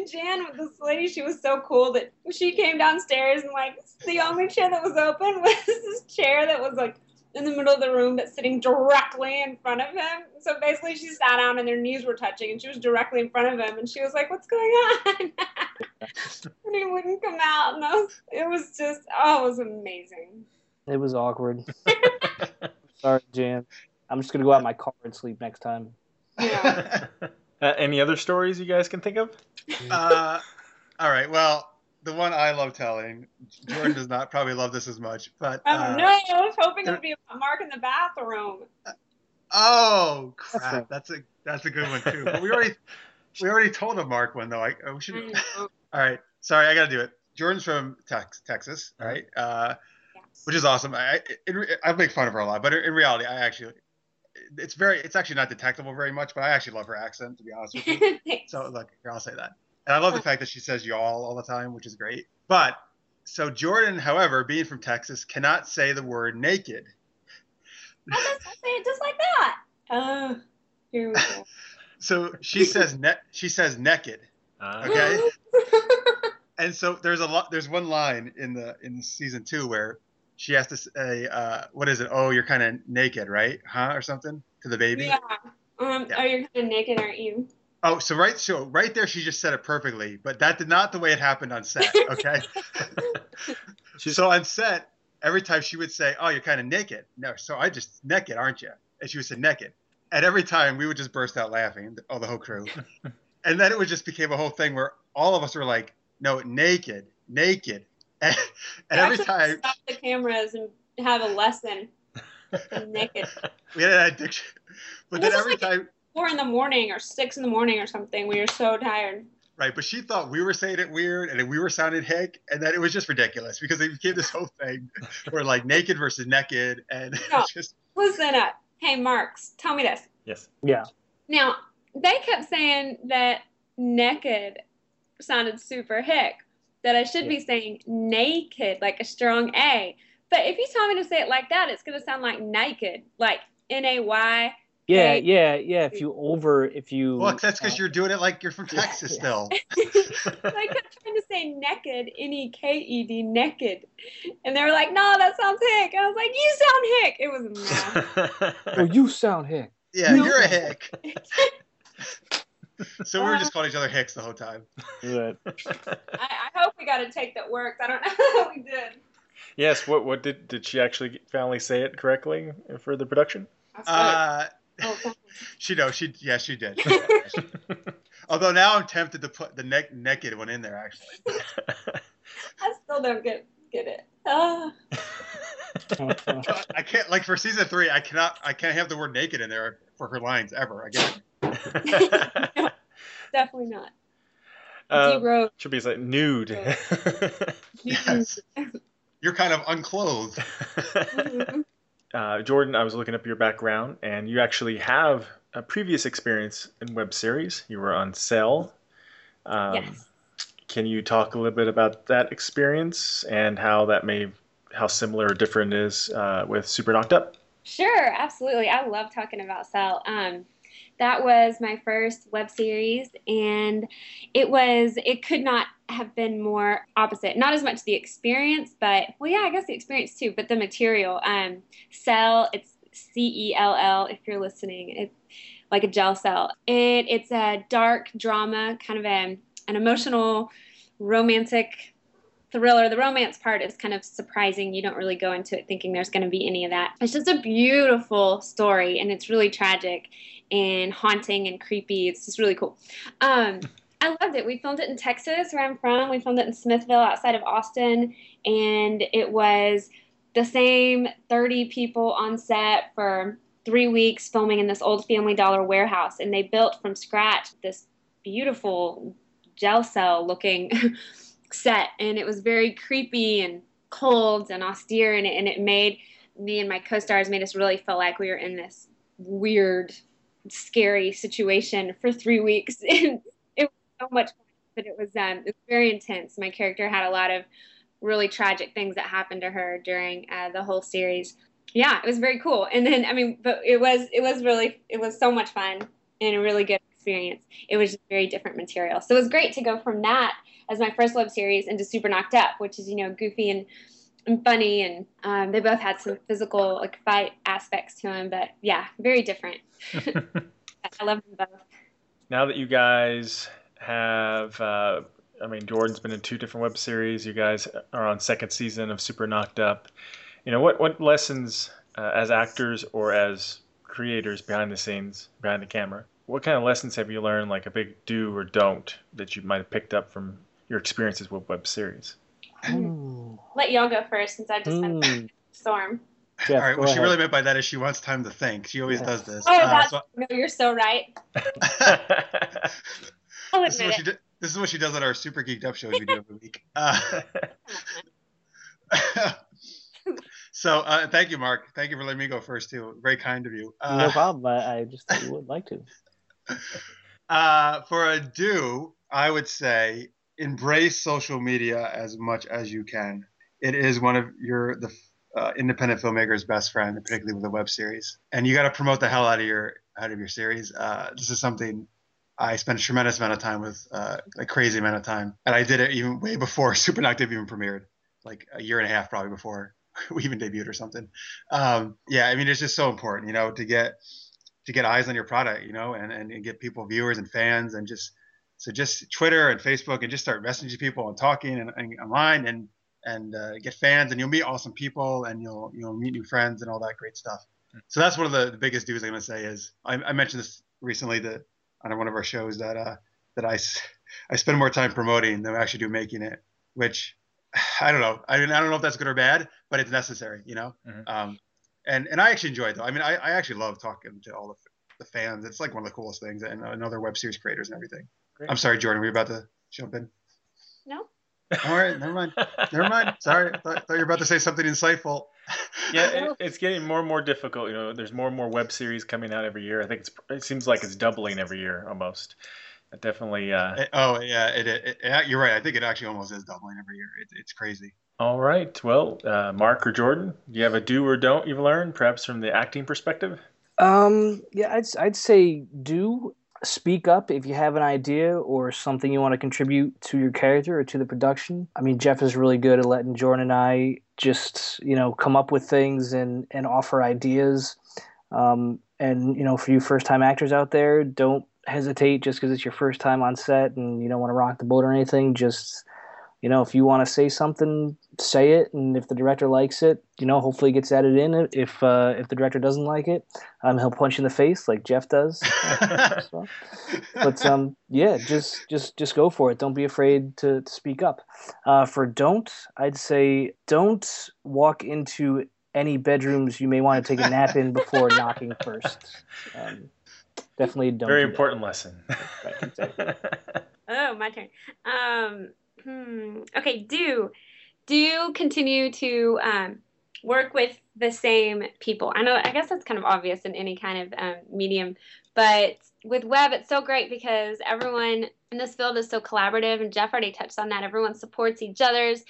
[SPEAKER 5] and, and Jan, this lady, she was so cool that she came downstairs and like the only chair that was open was this chair that was like in the middle of the room but sitting directly in front of him. So basically she sat down and their knees were touching and she was directly in front of him and she was like, What's going on? and he wouldn't come out and was, it was just oh it was amazing.
[SPEAKER 6] It was awkward. Sorry, Jan. I'm just gonna go out in my car and sleep next time.
[SPEAKER 5] Yeah.
[SPEAKER 2] Uh, any other stories you guys can think of?
[SPEAKER 4] Uh, all right. Well, the one I love telling, Jordan does not probably love this as much, but
[SPEAKER 5] Oh
[SPEAKER 4] uh,
[SPEAKER 5] no, I was hoping it would be a mark in the bathroom.
[SPEAKER 4] oh crap, that's a that's a good one too. But we already we already told a Mark one though. I, I we should. All right, sorry, I got to do it. Jordan's from Tex, Texas, right? Uh,
[SPEAKER 5] Yes.
[SPEAKER 4] which is awesome. I, I, I make fun of her a lot, but in reality, I actually, it's very, it's actually not detectable very much, but I actually love her accent, to be honest with you. So look, here I'll say that. And I love the fact that she says y'all all the time, which is great. But so Jordan, however, being from Texas, cannot say the word naked.
[SPEAKER 5] I'll just say it just like that. Oh, here we go.
[SPEAKER 4] So she says ne- she says naked.
[SPEAKER 2] Uh,
[SPEAKER 4] Okay. And so there's a lot. There's one line in the in season two where she has to say, uh, "What is it? Oh, you're kind of naked, right? Huh? Or something to the baby."
[SPEAKER 5] yeah. Um,
[SPEAKER 4] Yeah.
[SPEAKER 5] Oh, you're kind of naked, aren't you?
[SPEAKER 4] Oh, so right, so right there, she just said it perfectly, but that did not the way it happened on set. Okay. So on set, every time she would say, "Oh, you're kind of naked," no, so I just naked, aren't you? And she would say naked, and every time we would just burst out laughing, all the whole crew, and then it would just became a whole thing where all of us were like, "No, naked, naked," and, and every time
[SPEAKER 5] stop the cameras and have a lesson. naked.
[SPEAKER 4] we had an addiction, but
[SPEAKER 5] This
[SPEAKER 4] then every
[SPEAKER 5] like-
[SPEAKER 4] time.
[SPEAKER 5] Four in the morning or six in the morning or something. We were so tired.
[SPEAKER 4] Right, but she thought we were saying it weird and then we were sounding hick, and that it was just ridiculous because it became this whole thing where like naked versus naked, and
[SPEAKER 5] No.
[SPEAKER 4] it's just
[SPEAKER 5] Listen up. Hey, Marx, tell me this.
[SPEAKER 2] yes.
[SPEAKER 6] Yeah.
[SPEAKER 5] Now, they kept saying that naked sounded super hick, that I should be saying naked, like a strong A. But if you tell me to say it like that, it's going to sound like naked, like N A Y.
[SPEAKER 6] Yeah, yeah, yeah. If you over, if you.
[SPEAKER 4] well, that's because
[SPEAKER 6] uh,
[SPEAKER 4] you're doing it like you're from
[SPEAKER 6] Yeah,
[SPEAKER 4] Texas
[SPEAKER 6] yeah.
[SPEAKER 4] still.
[SPEAKER 5] I kept trying to say naked, N E K E D, naked. And they were like, no, that sounds hick. I was like, you sound hick. It was a mess.
[SPEAKER 6] Oh, you sound hick.
[SPEAKER 4] Yeah,
[SPEAKER 6] No.
[SPEAKER 4] you're a hick. So we were just calling each other hicks the whole time.
[SPEAKER 6] Right.
[SPEAKER 5] I, I hope we got a take that works. I don't know how we did.
[SPEAKER 2] yes. What? What did? Did she actually finally say it correctly for the production?
[SPEAKER 5] I swear.
[SPEAKER 4] Uh,
[SPEAKER 5] Oh,
[SPEAKER 4] she no, she yeah, she did. Although now I'm tempted to put the neck naked one in there actually.
[SPEAKER 5] I still don't get get it. Ah.
[SPEAKER 4] I can't like for season three, I cannot I can't have the word naked in there for her lines ever again.
[SPEAKER 5] Definitely not.
[SPEAKER 2] Uh,
[SPEAKER 5] Zero.
[SPEAKER 2] should be like nude.
[SPEAKER 4] Yes. You're kind of unclothed.
[SPEAKER 5] Mhm.
[SPEAKER 2] uh, Jordan, I was looking up your background, and you actually have a previous experience in web series. You were on Cell. Um,
[SPEAKER 5] Yes.
[SPEAKER 2] Can you talk a little bit about that experience and how that may, how similar or different it is uh, with Super Knocked Up?
[SPEAKER 5] Sure, absolutely. I love talking about Cell. Um, that was my first web series, and it was it could not have been more opposite. Not as much the experience, but well, yeah, I guess the experience too, but the material. Um, Cell, it's C E L L. If you're listening, it's like a gel cell. It it's a dark drama, kind of a, an emotional, romantic thriller. The romance part is kind of surprising. You don't really go into it thinking there's going to be any of that. It's just a beautiful story, and it's really tragic and haunting and creepy. It's just really cool. Um, I loved it. We filmed it in Texas, where I'm from. We filmed it in Smithville, outside of Austin, and it was the same 30 people on set for three weeks filming in this old Family Dollar warehouse, and they built from scratch this beautiful gel cell looking set and it was very creepy and cold and austere and it, and it made me and my co-stars made us really feel like we were in this weird scary situation for three weeks. And it was so much fun but it was um it was very intense. My character had a lot of really tragic things that happened to her during uh, the whole series. Yeah it was very cool. And then i mean but it was it was really it was so much fun and a really good experience it was just very different material so it was great to go from that as my first web series into Super Knocked Up, which is you know goofy and, and funny, and um, they both had some physical like fight aspects to them, but yeah, very different. I love them both.
[SPEAKER 2] Now that you guys have, uh, I mean, Jourdan's been in two different web series. You guys are on second season of Super Knocked Up. You know, what what lessons uh, as actors or as creators behind the scenes, behind the camera, what kind of lessons have you learned, like a big do or don't, that you might have picked up from your experiences with web series?
[SPEAKER 6] Ooh.
[SPEAKER 5] Let y'all go first since I just went
[SPEAKER 6] Mm.
[SPEAKER 5] storm.
[SPEAKER 6] Jeff,
[SPEAKER 4] All right.
[SPEAKER 6] go
[SPEAKER 4] What she really meant by that is she wants time to think. She always
[SPEAKER 6] Yeah.
[SPEAKER 4] does this.
[SPEAKER 5] Oh,
[SPEAKER 4] Uh,
[SPEAKER 5] that's
[SPEAKER 4] so-
[SPEAKER 5] no, you're so right. I'll
[SPEAKER 4] this is
[SPEAKER 5] admit
[SPEAKER 4] what she
[SPEAKER 5] it.
[SPEAKER 4] do- this is what she does at our super geeked up shows we do every week. Uh, so uh, thank you, Mark. Thank you for letting me go first too. Very kind of you. Uh,
[SPEAKER 6] no problem. I, I just thought you would like to.
[SPEAKER 4] Uh, for a do, I would say embrace social media as much as you can. It is one of your the uh, independent filmmaker's best friend, particularly with a web series. And you got to promote the hell out of your out of your series. Uh, this is something I spent a tremendous amount of time with, uh, a crazy amount of time, and I did it even way before Super Knocked Up even premiered, like a year and a half probably before we even debuted or something. Um, yeah, I mean it's just so important, you know, to get to get eyes on your product, you know, and, and, and get people, viewers and fans, and just so just Twitter and Facebook, and just start messaging people and talking and, and online, and and uh, get fans, and you'll meet awesome people, and you'll you'll meet new friends and all that great stuff. So that's one of the, the biggest dues I'm to say is I, I mentioned this recently that on one of our shows that uh, that I I spend more time promoting than I actually do making it, which I don't know. I mean, I don't know if that's good or bad, but it's necessary, you know.
[SPEAKER 2] Mhm.
[SPEAKER 4] Um, and and I actually enjoy it though. I mean, I, I actually love talking to all the, the fans. It's like one of the coolest things, and, and other web series creators and everything.
[SPEAKER 2] Great.
[SPEAKER 4] I'm sorry, Jourdan. Were you about to jump in?
[SPEAKER 5] No.
[SPEAKER 4] All right, never mind. Never mind. Sorry, I thought, thought you were about to say something insightful.
[SPEAKER 2] yeah, it, it's getting more and more difficult. You know, there's more and more web series coming out every year. I think it's it seems like it's doubling every year almost. It definitely. Uh,
[SPEAKER 4] It- oh yeah, it, it, it- You're right. I think it actually almost is doubling every year. It, it's crazy.
[SPEAKER 2] All right. Well, uh, Mark or Jourdan, do you have a do or don't you've learned, perhaps from the acting perspective?
[SPEAKER 6] Um, yeah, I'd I'd say do speak up if you have an idea or something you want to contribute to your character or to the production. I mean, Jeff is really good at letting Jourdan and I just you know come up with things and and offer ideas. Um, and you know, for you first time actors out there, don't hesitate just because it's your first time on set and you don't want to rock the boat or anything. Just you know, if you want to say something, say it, and if the director likes it, you know, hopefully it gets added in. If uh, if the director doesn't like it, um, he'll punch you in the face like Jeff does. So, but um, yeah, just just just go for it. Don't be afraid to, to speak up. Uh, for don't, I'd say don't walk into any bedrooms you may want to take a nap in before knocking first. Um, definitely don't.
[SPEAKER 2] Very
[SPEAKER 6] do that.
[SPEAKER 2] important lesson.
[SPEAKER 6] Right, exactly.
[SPEAKER 5] Oh, my turn. Um, hmm. Okay, do do continue to um, work with the same people. I know, I guess that's kind of obvious in any kind of um, medium, but with web, it's so great because everyone in this field is so collaborative, and Jeff already touched on that. Everyone supports each other's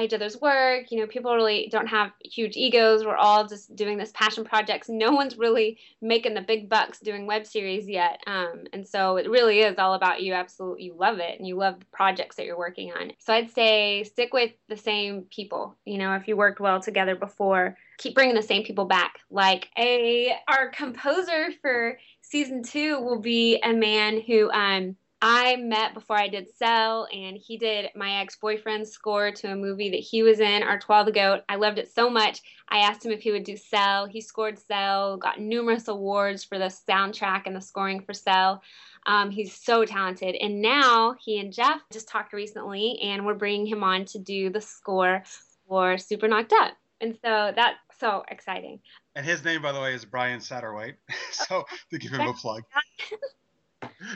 [SPEAKER 5] each other's work. You know, people really don't have huge egos. We're all just doing this passion projects. No one's really making the big bucks doing web series yet, um, and so it really is all about you. Absolutely, you love it, and you love the projects that you're working on. So I'd say stick with the same people. You know, if you worked well together before, keep bringing the same people back. Like a our composer for season two will be a man who um I met before I did Cell, and he did my ex boyfriend's score to a movie that he was in, Artois the Goat. I loved it so much. I asked him if he would do Cell. He scored Cell, got numerous awards for the soundtrack and the scoring for Cell. Um, he's so talented. And now he and Jeff just talked recently, and we're bringing him on to do the score for Super Knocked Up. And so that's so exciting.
[SPEAKER 4] And his name, by the way, is Brian Satterwhite. so to give him a plug.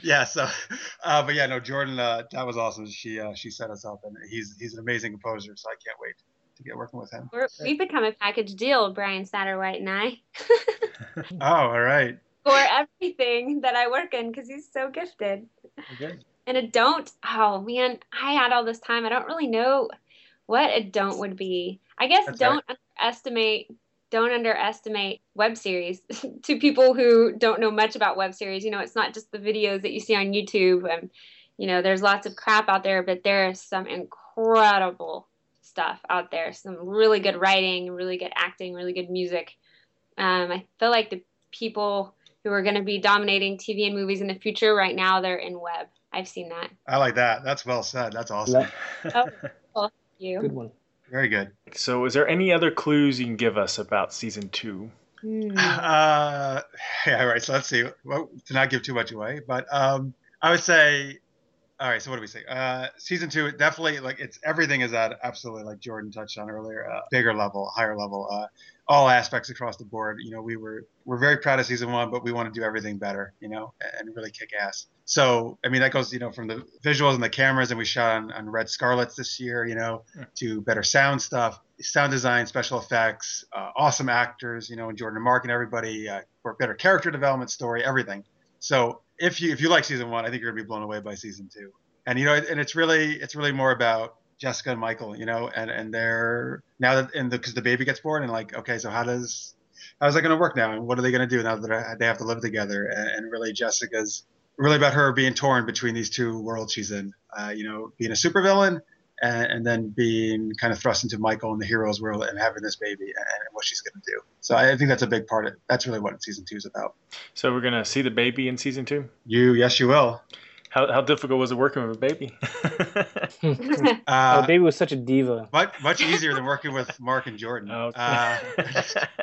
[SPEAKER 4] yeah. So, uh, but yeah, no, Jourdan, uh, that was awesome. She uh, she set us up, and he's he's an amazing composer. So I can't wait to get working with him.
[SPEAKER 5] we have become a package deal, Brian Satterwhite and I.
[SPEAKER 4] oh, all right.
[SPEAKER 5] For everything that I work in, because he's so gifted.
[SPEAKER 2] Okay.
[SPEAKER 5] And a don't. Oh man, I had all this time. I don't really know what a don't would be. I guess That's don't right. underestimate don't underestimate web series to people who don't know much about web series. You know, it's not just the videos that you see on YouTube. And, you know, there's lots of crap out there, but there is some incredible stuff out there. Some really good writing, really good acting, really good music. Um, I feel like the people who are going to be dominating TV and movies in the future right now, they're in web. I've seen that.
[SPEAKER 4] I like that. That's well said. That's awesome.
[SPEAKER 5] oh, well, thank you.
[SPEAKER 6] Good one.
[SPEAKER 4] Very good.
[SPEAKER 2] So, is there any other clues you can give us about season two?
[SPEAKER 4] Mm. Uh, yeah, right. So let's see. Well, to not give too much away, but um, I would say, all right. So what do we say? Uh, season two, definitely like it's everything is at absolutely like Jourdan touched on earlier, uh, bigger level, higher level. Uh, all aspects across the board. You know, we were we're very proud of season one, but we want to do everything better. You know, and really kick ass. So I mean, that goes you know from the visuals and the cameras, and we shot on, on Red Scarlets this year. You know, yeah. to better sound stuff, sound design, special effects, uh, awesome actors. You know, and Jourdan and Mark and everybody uh, for better character development, story, everything. So if you if you like season one, I think you're gonna be blown away by season two. And you know, and it's really it's really more about Jessica and Michael, you know, and and they're now that and because the, the, baby gets born and like okay, so how does how's that going to work now, and what are they going to do now that they have to live together? And, and, really, Jessica's really about her being torn between these two worlds she's in, uh, you know, being a supervillain and, and then being kind of thrust into Michael and the hero's world and having this baby and, and what she's going to do. So I think that's a big part of that's really what season two is about.
[SPEAKER 2] So we're going to see the baby in season two.
[SPEAKER 4] You yes, you will.
[SPEAKER 2] How, how difficult was it working with a baby?
[SPEAKER 6] uh, oh, baby was such a diva.
[SPEAKER 4] Much much easier than working with Mark and Jourdan. Okay. Uh,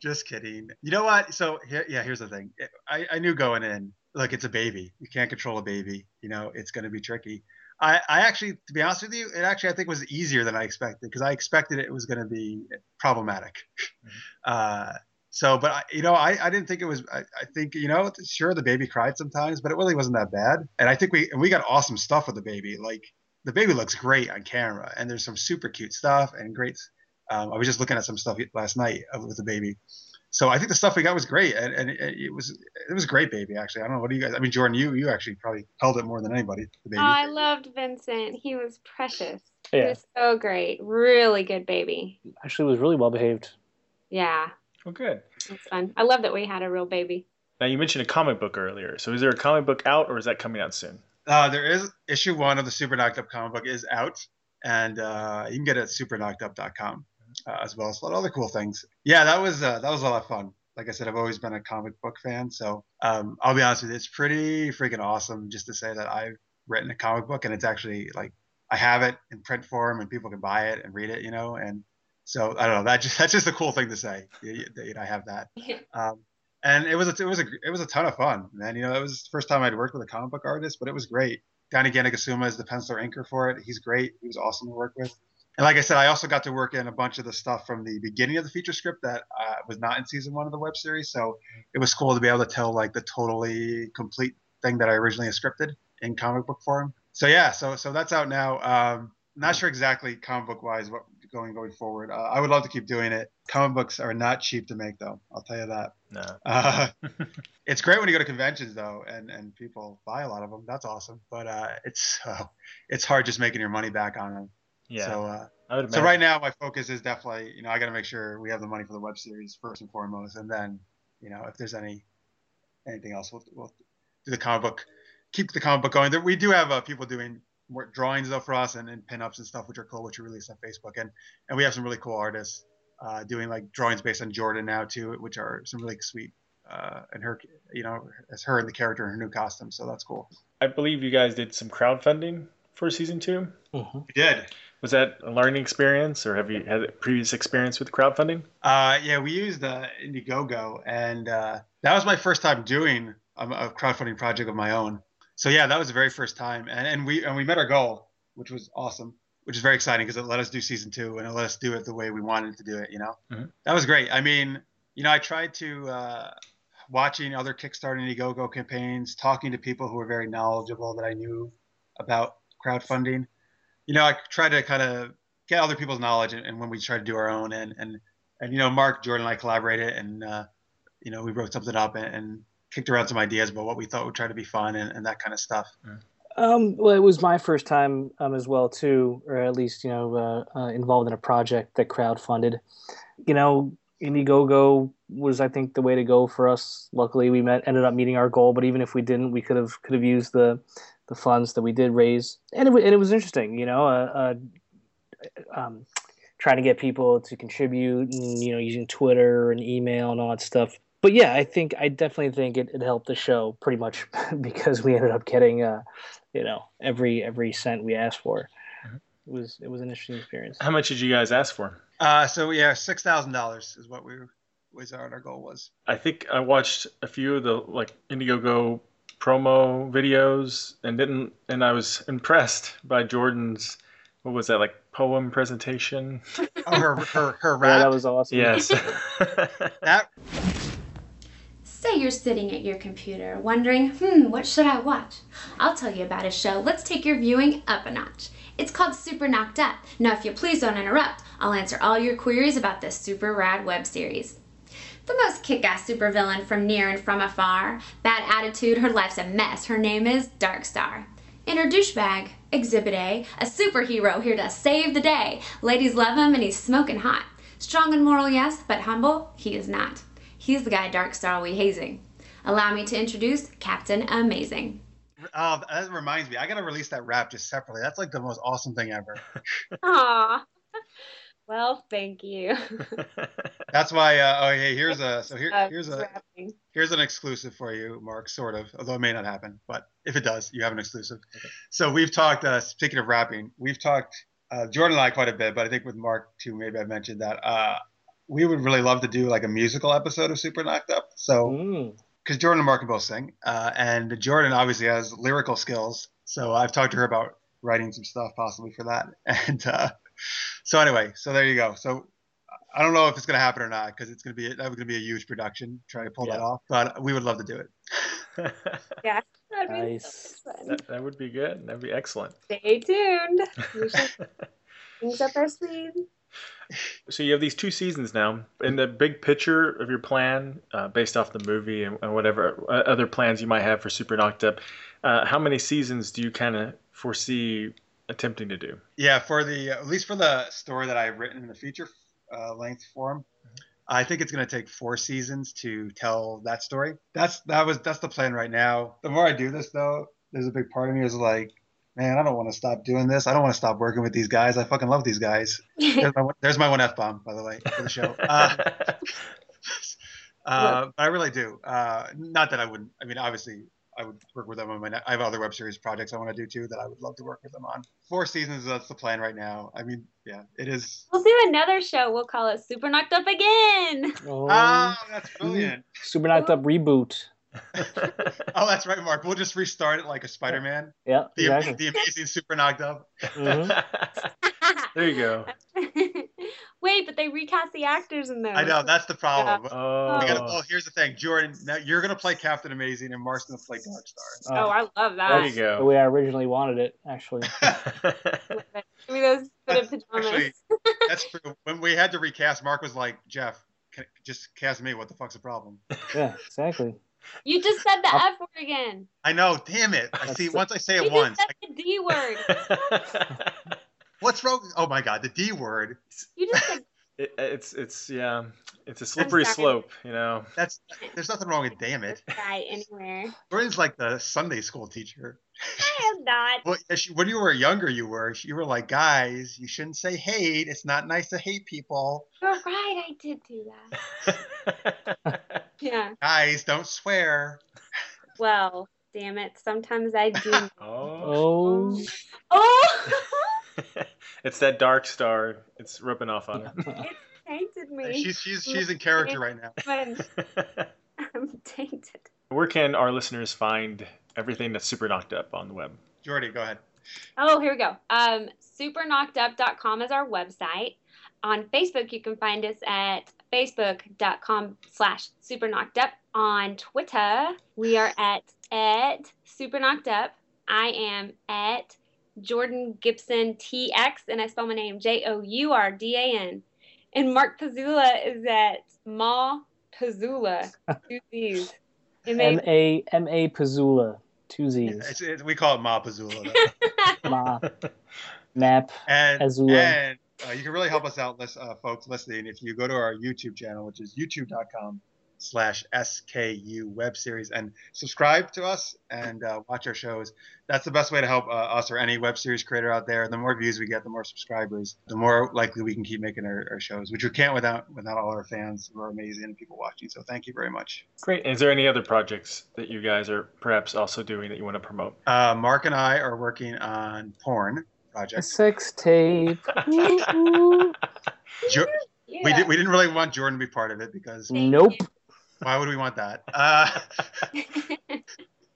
[SPEAKER 4] just kidding. You know what? So here, yeah, here's the thing. I, I knew going in, look, it's a baby. You can't control a baby. You know, it's going to be tricky. I, I actually, to be honest with you, it actually I think was easier than I expected because I expected it was going to be problematic. Mm-hmm. Uh, so, but I, you know, I, I didn't think it was. I, I, think you know, sure, the baby cried sometimes, but it really wasn't that bad. And I think we and we got awesome stuff with the baby. Like the baby looks great on camera, and there's some super cute stuff and great. Um, I was just looking at some stuff last night with the baby. So I think the stuff we got was great, and, and it, it, was it was great, baby. Actually, I don't know what do you guys. I mean, Jourdan, you you actually probably held it more than anybody. The baby.
[SPEAKER 5] Oh, I loved Vincent. He was precious. Yeah. He was so great. Really good baby.
[SPEAKER 6] Actually, was really well behaved.
[SPEAKER 5] Yeah.
[SPEAKER 2] Oh, good.
[SPEAKER 5] That's fun. I love that we had a real baby.
[SPEAKER 2] Now you mentioned a comic book earlier. So is there a comic book out, or is that coming out soon?
[SPEAKER 4] Uh, there is issue one of the Super Knocked Up comic book is out, and uh, you can get it at superknockedup.com, uh, as well as a lot of other cool things. Yeah, that was uh, that was a lot of fun. Like I said, I've always been a comic book fan, so um, I'll be honest with you, it's pretty freaking awesome just to say that I've written a comic book and it's actually like I have it in print form and people can buy it and read it, you know, and so I don't know. That just that's just a cool thing to say. That I have that. Um, and it was a, it was a it was a ton of fun, man. You know, it was the first time I'd worked with a comic book artist, but it was great. Danny Ganagasuma is the penciler inker for it. He's great. He was awesome to work with. And like I said, I also got to work in a bunch of the stuff from the beginning of the feature script that uh, was not in season one of the web series. So it was cool to be able to tell like the totally complete thing that I originally scripted in comic book form. So yeah, so so that's out now. Um, not sure exactly comic book wise what going going forward. Uh, I would love to keep doing it. Comic books are not cheap to make, though. I'll tell you that.
[SPEAKER 2] No.
[SPEAKER 4] Uh, it's great when you go to conventions, though, and, and people buy a lot of them. That's awesome. But uh, it's uh, it's hard just making your money back on them.
[SPEAKER 2] Yeah.
[SPEAKER 4] So uh,
[SPEAKER 2] I would
[SPEAKER 4] so right now, my focus is definitely, you know, I got to make sure we have the money for the web series first and foremost, and then, you know, if there's any anything else, we'll, we'll do the comic book, keep the comic book going. There, we do have uh, people doing more drawings though for us and, and pinups and stuff, which are cool, which we release on Facebook, and and we have some really cool artists uh, doing like drawings based on Jourdan now too, which are some really sweet. Uh, and her, you know, as her and the character in her new costume, so that's cool.
[SPEAKER 2] I believe you guys did some crowdfunding for season two.
[SPEAKER 6] Mhm.
[SPEAKER 4] We did.
[SPEAKER 2] Was that a learning experience, or have you had a previous experience with crowdfunding?
[SPEAKER 4] Uh, yeah, we used uh, Indiegogo, and uh, that was my first time doing a, a crowdfunding project of my own. So yeah, that was the very first time, and, and we and we met our goal, which was awesome, which is very exciting because it let us do season two and it let us do it the way we wanted to do it. You know,
[SPEAKER 2] Mhm.
[SPEAKER 4] that was great. I mean, you know, I tried to uh, watching other Kickstarter and Indiegogo campaigns, talking to people who were very knowledgeable that I knew about crowdfunding. You know, I tried to kind of get other people's knowledge, and, and when we tried to do our own, and and and you know, Mark, Jourdan, and I collaborated, and uh, you know, we wrote something up and, and kicked around some ideas about what we thought would try to be fun and, and that kind of stuff.
[SPEAKER 6] Um, well, it was my first time um, as well too, or at least you know uh, uh, involved in a project that crowdfunded. You know, Indiegogo was I think the way to go for us. Luckily, we met ended up meeting our goal, but even if we didn't, we could have could have used the the funds that we did raise, and it, and it was interesting. You know, uh, uh, um, trying to get people to contribute, and you know, using Twitter and email and all that stuff. But yeah, I think I definitely think it, it helped the show pretty much because we ended up getting uh, you know every every cent we asked for.
[SPEAKER 2] Mhm.
[SPEAKER 6] It was it was an interesting experience.
[SPEAKER 2] How much did you guys ask for?
[SPEAKER 4] Uh, so yeah, six thousand dollars is what we was our, our goal was.
[SPEAKER 2] I think I watched a few of the like Indiegogo promo videos and didn't, and I was impressed by Jourdan's. What was that like poem presentation?
[SPEAKER 4] Oh, her her her
[SPEAKER 6] Yeah, that was awesome.
[SPEAKER 2] Yes.
[SPEAKER 4] that
[SPEAKER 7] Say you're sitting at your computer wondering, hmm, what should I watch? I'll tell you about a show. Let's take your viewing up a notch. It's called Super Knocked Up. Now, if you please don't interrupt, I'll answer all your queries about this super rad web series. The most kick ass supervillain from near and from afar. Bad attitude, her life's a mess. Her name is Darkstar. In her douchebag, Exhibit A, a superhero here to save the day. Ladies love him and he's smoking hot. Strong and moral, yes, but humble, he is not. He's the guy Darkstar will be hazing. Allow me to introduce Captain Amazing.
[SPEAKER 4] oh, that reminds me. I gotta release that rap just separately. That's like the most awesome thing ever.
[SPEAKER 5] Aw. Well, thank you.
[SPEAKER 4] That's why. Uh, oh, hey, here's a so here
[SPEAKER 5] Uh,
[SPEAKER 4] here's a here's an exclusive for you, Mark. Sort of, although it may not happen, but if it does, you have an exclusive. So we've talked. Uh, speaking of rapping, we've talked uh, Jourdan and I quite a bit, but I think with Mark too, maybe I mentioned that uh, we would really love to do like a musical episode of Super Knocked Up. So
[SPEAKER 6] Mm.
[SPEAKER 4] because Jourdan and Mark can both sing, uh, and Jourdan obviously has lyrical skills. So I've talked to her about writing some stuff possibly for that. And uh, so anyway, so there you go. So I don't know if it's going to happen or not because it's going to be that was going to be a huge production trying to pull that off. But we would love to do it.
[SPEAKER 5] Yeah. That'd be
[SPEAKER 6] Nice.
[SPEAKER 5] so
[SPEAKER 2] that, that would be good. That'd be excellent.
[SPEAKER 5] Stay tuned. We should things up our sleeves.
[SPEAKER 2] So you have these two seasons now. In the big picture of your plan, uh, based off the movie and, and whatever uh, other plans you might have for Super Knocked Up, uh, how many seasons do you kind of foresee attempting to do?
[SPEAKER 4] Yeah, for the at least for the story that I've written in the feature uh, length form, I think it's going to take four seasons to tell that story. That's that was that's the plan right now. The more I do this, though, there's a big part of me is like, man, I don't want to stop doing this. I don't want to stop working with these guys. I fucking love these guys. There's my, one- there's my one f bomb, by the way, for the show. Uh, uh, but I really do. Uh, not that I wouldn't. I mean, obviously, I would work with them on my. I have other web series projects I want to do too that I would love to work with them on. Four seasons. That's the plan right now. I mean, yeah, it is.
[SPEAKER 5] We'll do another show. We'll call it Super Knocked Up Again.
[SPEAKER 6] Oh,
[SPEAKER 4] Oh, that's brilliant.
[SPEAKER 6] Super Knocked Up reboot.
[SPEAKER 4] oh, that's right, Mark. We'll just restart it like a Spider-Man.
[SPEAKER 6] Yeah,
[SPEAKER 4] The,
[SPEAKER 6] exactly.
[SPEAKER 4] the amazing Super Knocked Up.
[SPEAKER 6] Mhm.
[SPEAKER 2] there you go.
[SPEAKER 5] Wait, but they recast the actors in those.
[SPEAKER 4] I know that's the problem.
[SPEAKER 2] Oh,
[SPEAKER 4] gotta, well, here's the thing, Jourdan. Now you're gonna play Captain Amazing, and Mark's gonna play Darkstar.
[SPEAKER 5] Oh,
[SPEAKER 6] Uh,
[SPEAKER 5] I love that.
[SPEAKER 2] there you
[SPEAKER 5] that.
[SPEAKER 6] the
[SPEAKER 2] go.
[SPEAKER 6] way I originally wanted it, actually.
[SPEAKER 5] Give me those fitted pajamas.
[SPEAKER 4] Actually, That's true. when we had to recast, Mark was like, Jeff, can, just cast me. What the fuck's the problem?
[SPEAKER 6] Yeah, exactly.
[SPEAKER 5] You just said the
[SPEAKER 6] Oh.
[SPEAKER 5] F word again.
[SPEAKER 4] I know. Damn it. I see.
[SPEAKER 6] That's-
[SPEAKER 4] Once I say
[SPEAKER 5] You
[SPEAKER 4] it
[SPEAKER 5] just
[SPEAKER 4] once,
[SPEAKER 5] said the D word.
[SPEAKER 4] what's wrong? Oh my god, the D word.
[SPEAKER 5] You just said
[SPEAKER 2] It, it's it's yeah, it's a slippery slope, you know.
[SPEAKER 4] That's there's nothing wrong with damn it.
[SPEAKER 5] guy anywhere.
[SPEAKER 4] Jourdan's like the Sunday school teacher.
[SPEAKER 5] I am not.
[SPEAKER 4] Well, she- when you were younger, you were you were like, guys, you shouldn't say hate. It's not nice to hate people.
[SPEAKER 5] You're right. I did do that. Yeah.
[SPEAKER 4] Guys, don't swear.
[SPEAKER 5] Well, damn it. Sometimes I do.
[SPEAKER 2] oh,
[SPEAKER 6] Oh,
[SPEAKER 5] oh,
[SPEAKER 2] it's that dark star. It's rubbing off on her.
[SPEAKER 5] It tainted me.
[SPEAKER 4] She's she's she's in character right now.
[SPEAKER 5] I'm. I'm tainted.
[SPEAKER 2] Where can our listeners find everything that's super knocked up on the web?
[SPEAKER 4] Jordy, go ahead.
[SPEAKER 5] Oh, here we go. Um, superknockedup.com is our website. On Facebook, you can find us at facebook.com slash superknockedup. On Twitter, we are at, at superknockedup. I am at Jourdan Gibson TX, and I spell my name J O U R D A N. And Mark Pazula is at Ma Pazula. Two Z's. M
[SPEAKER 6] M
[SPEAKER 5] A-
[SPEAKER 6] A M A Pazula, two Z's.
[SPEAKER 4] It's, it's, we call it Ma Pazula.
[SPEAKER 6] Ma, Map.
[SPEAKER 4] And,
[SPEAKER 6] Azula.
[SPEAKER 4] and uh, you can really help us out, uh, folks listening, if you go to our YouTube channel, which is youtube.com slash SKU web series and subscribe to us and uh, watch our shows. That's the best way to help uh, us or any web series creator out there. The more views we get, the more subscribers, the more likely we can keep making our, our shows, which we can't without without all our fans who are amazing people watching. So thank you very much.
[SPEAKER 2] Great. Is there any other projects that you guys are perhaps also doing that you want to promote?
[SPEAKER 4] Uh, Mark and I are working on porn
[SPEAKER 6] A
[SPEAKER 4] projects.
[SPEAKER 6] sex tape. Ooh, ooh.
[SPEAKER 4] Jo-
[SPEAKER 5] yeah.
[SPEAKER 4] we, did, we didn't really want Jordan to be part of it because
[SPEAKER 6] Nope.
[SPEAKER 4] Why would we want that? Uh,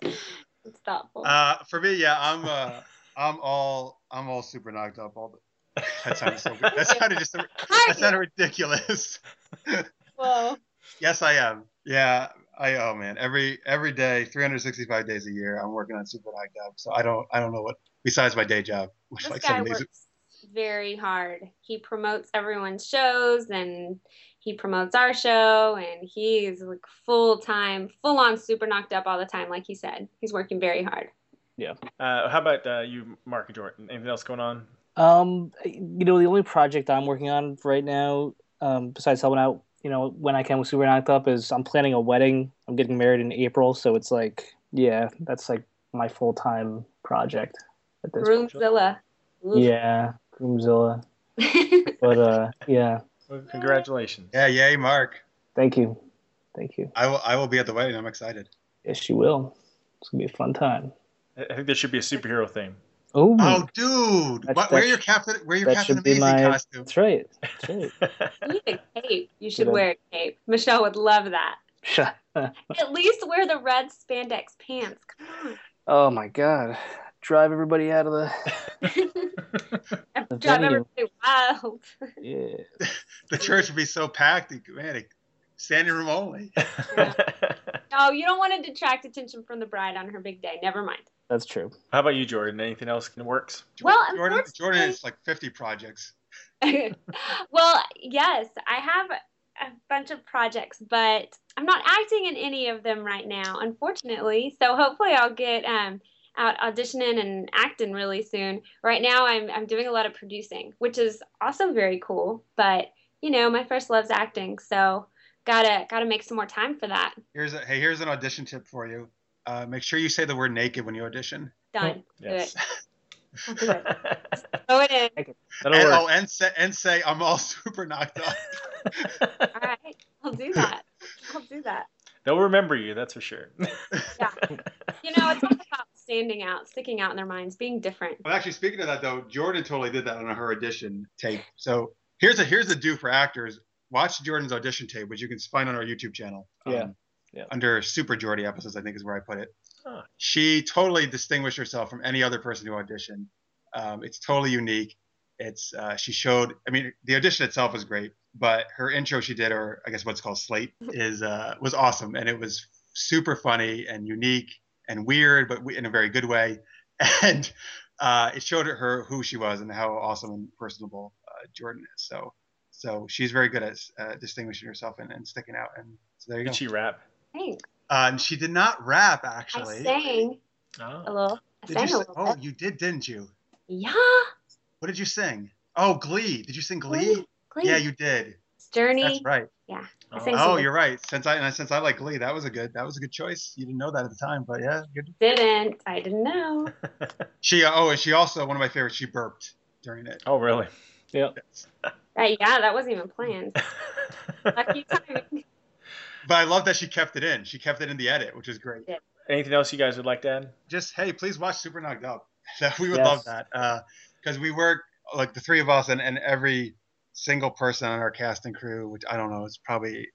[SPEAKER 5] it's thoughtful.
[SPEAKER 4] Uh, for me, yeah, I'm uh, I'm all I'm all super knocked up. All the, that sounded so good. That sounded just that sounded ridiculous.
[SPEAKER 5] Whoa.
[SPEAKER 4] yes, I am. Yeah, I oh man, every every day, 365 days a year, I'm working on super knocked up. So I don't I don't know what besides my day job, which
[SPEAKER 5] This
[SPEAKER 4] like
[SPEAKER 5] guy
[SPEAKER 4] seven days.
[SPEAKER 5] works very hard. He promotes everyone's shows and he promotes our show and he's like full time, full on super knocked up all the time, like he said. He's working very hard. Yeah.
[SPEAKER 2] Uh, how about uh, you, Mark and Jourdan? Anything else going on?
[SPEAKER 6] Um, you know, the only project I'm working on right now, um, besides helping out, you know, when I can with Super Knocked Up, is I'm planning a wedding. I'm getting married in April, so it's like, yeah, that's like my full time project at this point.
[SPEAKER 5] Roomzilla. Oof.
[SPEAKER 6] Yeah, Groomzilla. But uh, yeah,
[SPEAKER 2] Well, congratulations.
[SPEAKER 4] Yeah, yay, Mark.
[SPEAKER 6] thank you, thank you.
[SPEAKER 4] I will I will be at the wedding. I'm excited.
[SPEAKER 6] Yes, you will. It's gonna be a fun time.
[SPEAKER 2] I I think there should be a superhero theme.
[SPEAKER 6] Ooh,
[SPEAKER 4] Oh, dude,
[SPEAKER 6] That's-
[SPEAKER 4] what, where
[SPEAKER 6] that
[SPEAKER 4] your
[SPEAKER 6] sh-
[SPEAKER 4] Captain? Where your
[SPEAKER 6] that
[SPEAKER 4] Captain
[SPEAKER 6] should be
[SPEAKER 4] Amazing
[SPEAKER 6] my.
[SPEAKER 4] costume?
[SPEAKER 6] That's right. That's right.
[SPEAKER 5] You need a cape. You should
[SPEAKER 6] Yeah.
[SPEAKER 5] wear a cape. Michelle would love that.
[SPEAKER 6] Shut-
[SPEAKER 5] At least wear the red spandex pants. Come on.
[SPEAKER 6] oh my god! Drive everybody out of the.
[SPEAKER 5] Drive
[SPEAKER 6] venue.
[SPEAKER 5] everybody wild.
[SPEAKER 6] Yeah.
[SPEAKER 4] The church would be so packed, man. it- Standing room only.
[SPEAKER 5] No, you don't want to detract attention from the bride on her big day. Never mind.
[SPEAKER 6] That's true.
[SPEAKER 2] How about you, Jourdan? Anything else in the works?
[SPEAKER 5] Well,
[SPEAKER 4] Jourdan,
[SPEAKER 5] unfortunately-
[SPEAKER 4] Jourdan has like 50 projects.
[SPEAKER 5] well, yes, I have a bunch of projects, but I'm not acting in any of them right now, unfortunately. So hopefully, I'll get um, out auditioning and acting really soon. Right now, I'm I'm doing a lot of producing, which is also very cool. But you know, my first love's acting, so gotta gotta make some more time for that.
[SPEAKER 4] Here's a hey, here's an audition tip for you. Uh, make sure you say the word naked when you audition.
[SPEAKER 5] Done.
[SPEAKER 2] Yes.
[SPEAKER 5] Do it. I'll do it. Throw it in.
[SPEAKER 2] That'll
[SPEAKER 4] And, oh, and say and say I'm all super knocked up.
[SPEAKER 5] All right, I'll do that. I'll do that.
[SPEAKER 2] They'll remember you, that's for sure. Yeah.
[SPEAKER 5] You know, it's all about standing out, sticking out in their minds, being different.
[SPEAKER 4] Well, actually, speaking of that though, Jourdan totally did that on her audition tape. So here's a here's a do for actors. Watch Jourdan's audition tape, which you can find on our YouTube channel. Um,
[SPEAKER 6] Yeah. Yeah.
[SPEAKER 4] Under Super Jordy episodes, I think is where I put it.
[SPEAKER 2] Huh.
[SPEAKER 4] She totally distinguished herself from any other person who auditioned. Um, it's totally unique. It's uh, she showed. I mean, the audition itself was great, but her intro she did, or I guess what's called slate, is uh, was awesome, and it was super funny and unique and weird, but in a very good way. And uh, it showed her who she was and how awesome and personable uh, Jourdan is. So So she's very good at uh, distinguishing herself and, and sticking out. And so there you go.
[SPEAKER 2] Did she rap?
[SPEAKER 5] Thanks.
[SPEAKER 4] Uh, and she did not rap
[SPEAKER 5] I
[SPEAKER 4] actually.
[SPEAKER 5] sang
[SPEAKER 2] Oh.
[SPEAKER 5] a little. I
[SPEAKER 4] Did
[SPEAKER 5] sang
[SPEAKER 4] you
[SPEAKER 5] a little
[SPEAKER 4] Oh,
[SPEAKER 5] bit.
[SPEAKER 4] you did, didn't you?
[SPEAKER 5] Yeah.
[SPEAKER 4] What did you sing? Oh, Glee. Did you sing Glee?
[SPEAKER 5] Glee. Glee.
[SPEAKER 4] Yeah, you did.
[SPEAKER 5] Journey.
[SPEAKER 4] That's right.
[SPEAKER 5] I
[SPEAKER 2] Oh.
[SPEAKER 4] Oh,
[SPEAKER 5] some-
[SPEAKER 4] you're right. Since I since I like Glee, that was a good that was a good choice. You didn't know that at the time, but yeah, good.
[SPEAKER 5] Didn't. I didn't know.
[SPEAKER 4] She uh, oh, and she also one of my favorites. She burped during it.
[SPEAKER 2] oh, really?
[SPEAKER 6] Yep.
[SPEAKER 5] Uh, yeah, that wasn't even planned. Lucky timing.
[SPEAKER 4] But I love that she kept it in. She kept it in the edit, which is great.
[SPEAKER 2] Anything else you guys would like to add?
[SPEAKER 4] Just hey, please watch Super Knocked Up. We would
[SPEAKER 6] Yes.
[SPEAKER 4] love that because we work like the three of us and, and every single person on our cast and crew, which I don't know, it's probably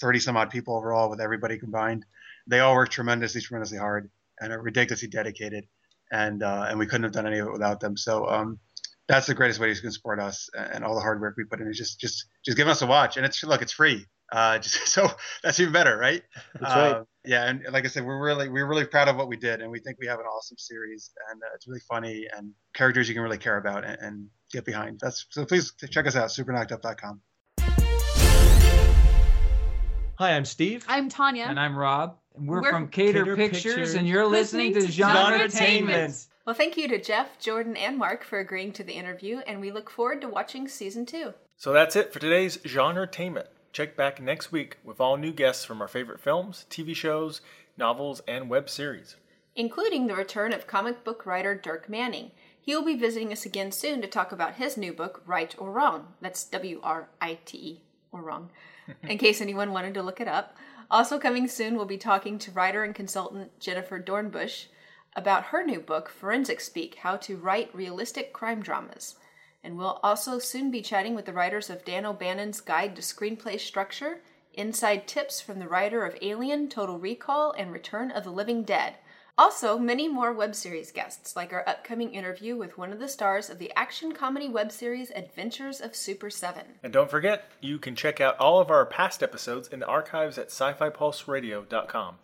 [SPEAKER 4] 30 some odd people overall with everybody combined. They all work tremendously, tremendously hard and are ridiculously dedicated. And uh, and we couldn't have done any of it without them. So um, that's the greatest way you can support us and all the hard work we put in is just just just give us a watch. And it's look, it's free. Uh, just so that's even better, right?
[SPEAKER 6] That's right.
[SPEAKER 4] Uh, yeah, and like I said, we're really we're really proud of what we did, and we think we have an awesome series, and uh, it's really funny and characters you can really care about and, and get behind. That's so please check us out, superknockedup.com.
[SPEAKER 8] Hi, I'm Steve.
[SPEAKER 9] I'm Tanya.
[SPEAKER 10] And I'm Rob. And we're,
[SPEAKER 9] We're
[SPEAKER 10] from Cater,
[SPEAKER 8] Cater
[SPEAKER 10] Pictures,
[SPEAKER 8] Pictures.
[SPEAKER 10] and you're listening to
[SPEAKER 9] Listening to
[SPEAKER 10] Genre
[SPEAKER 9] Genre
[SPEAKER 10] Entertainment.
[SPEAKER 3] Well, thank you to Jeff, Jourdan, and Mark for agreeing to the interview, and we look forward to watching season two.
[SPEAKER 2] So that's it for today's Genretainment. Check back next week with all new guests from our favorite films, TV shows, novels, and web series.
[SPEAKER 3] including the return of comic book writer Dirk Manning. He will be visiting us again soon to talk about his new book, Write or Wrong. That's W R I T E, or wrong, in case anyone wanted to look it up. Also, coming soon, we'll be talking to writer and consultant Jennifer Dornbush about her new book, Forensic Speak How to Write Realistic Crime Dramas. And we'll also soon be chatting with the writers of Dan O'Bannon's Guide to Screenplay Structure, inside tips from the writer of Alien, Total Recall, and Return of the Living Dead. Also, many more web series guests, like our upcoming interview with one of the stars of the action comedy web series Adventures of Super 7.
[SPEAKER 2] And don't forget, you can check out all of our past episodes in the archives at sci fi pulseradio.com.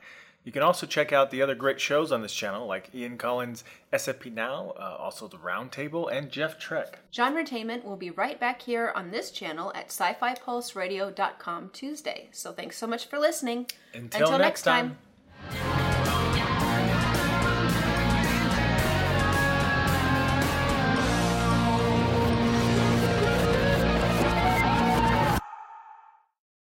[SPEAKER 2] You can also check out the other great shows on this channel, like Ian Collins' SFP Now, uh, also The Roundtable, and Jeff Trek.
[SPEAKER 3] Genretainment will be right back here on this channel at sci fi pulseradio.com Tuesday. So thanks so much for listening.
[SPEAKER 2] Until, next time.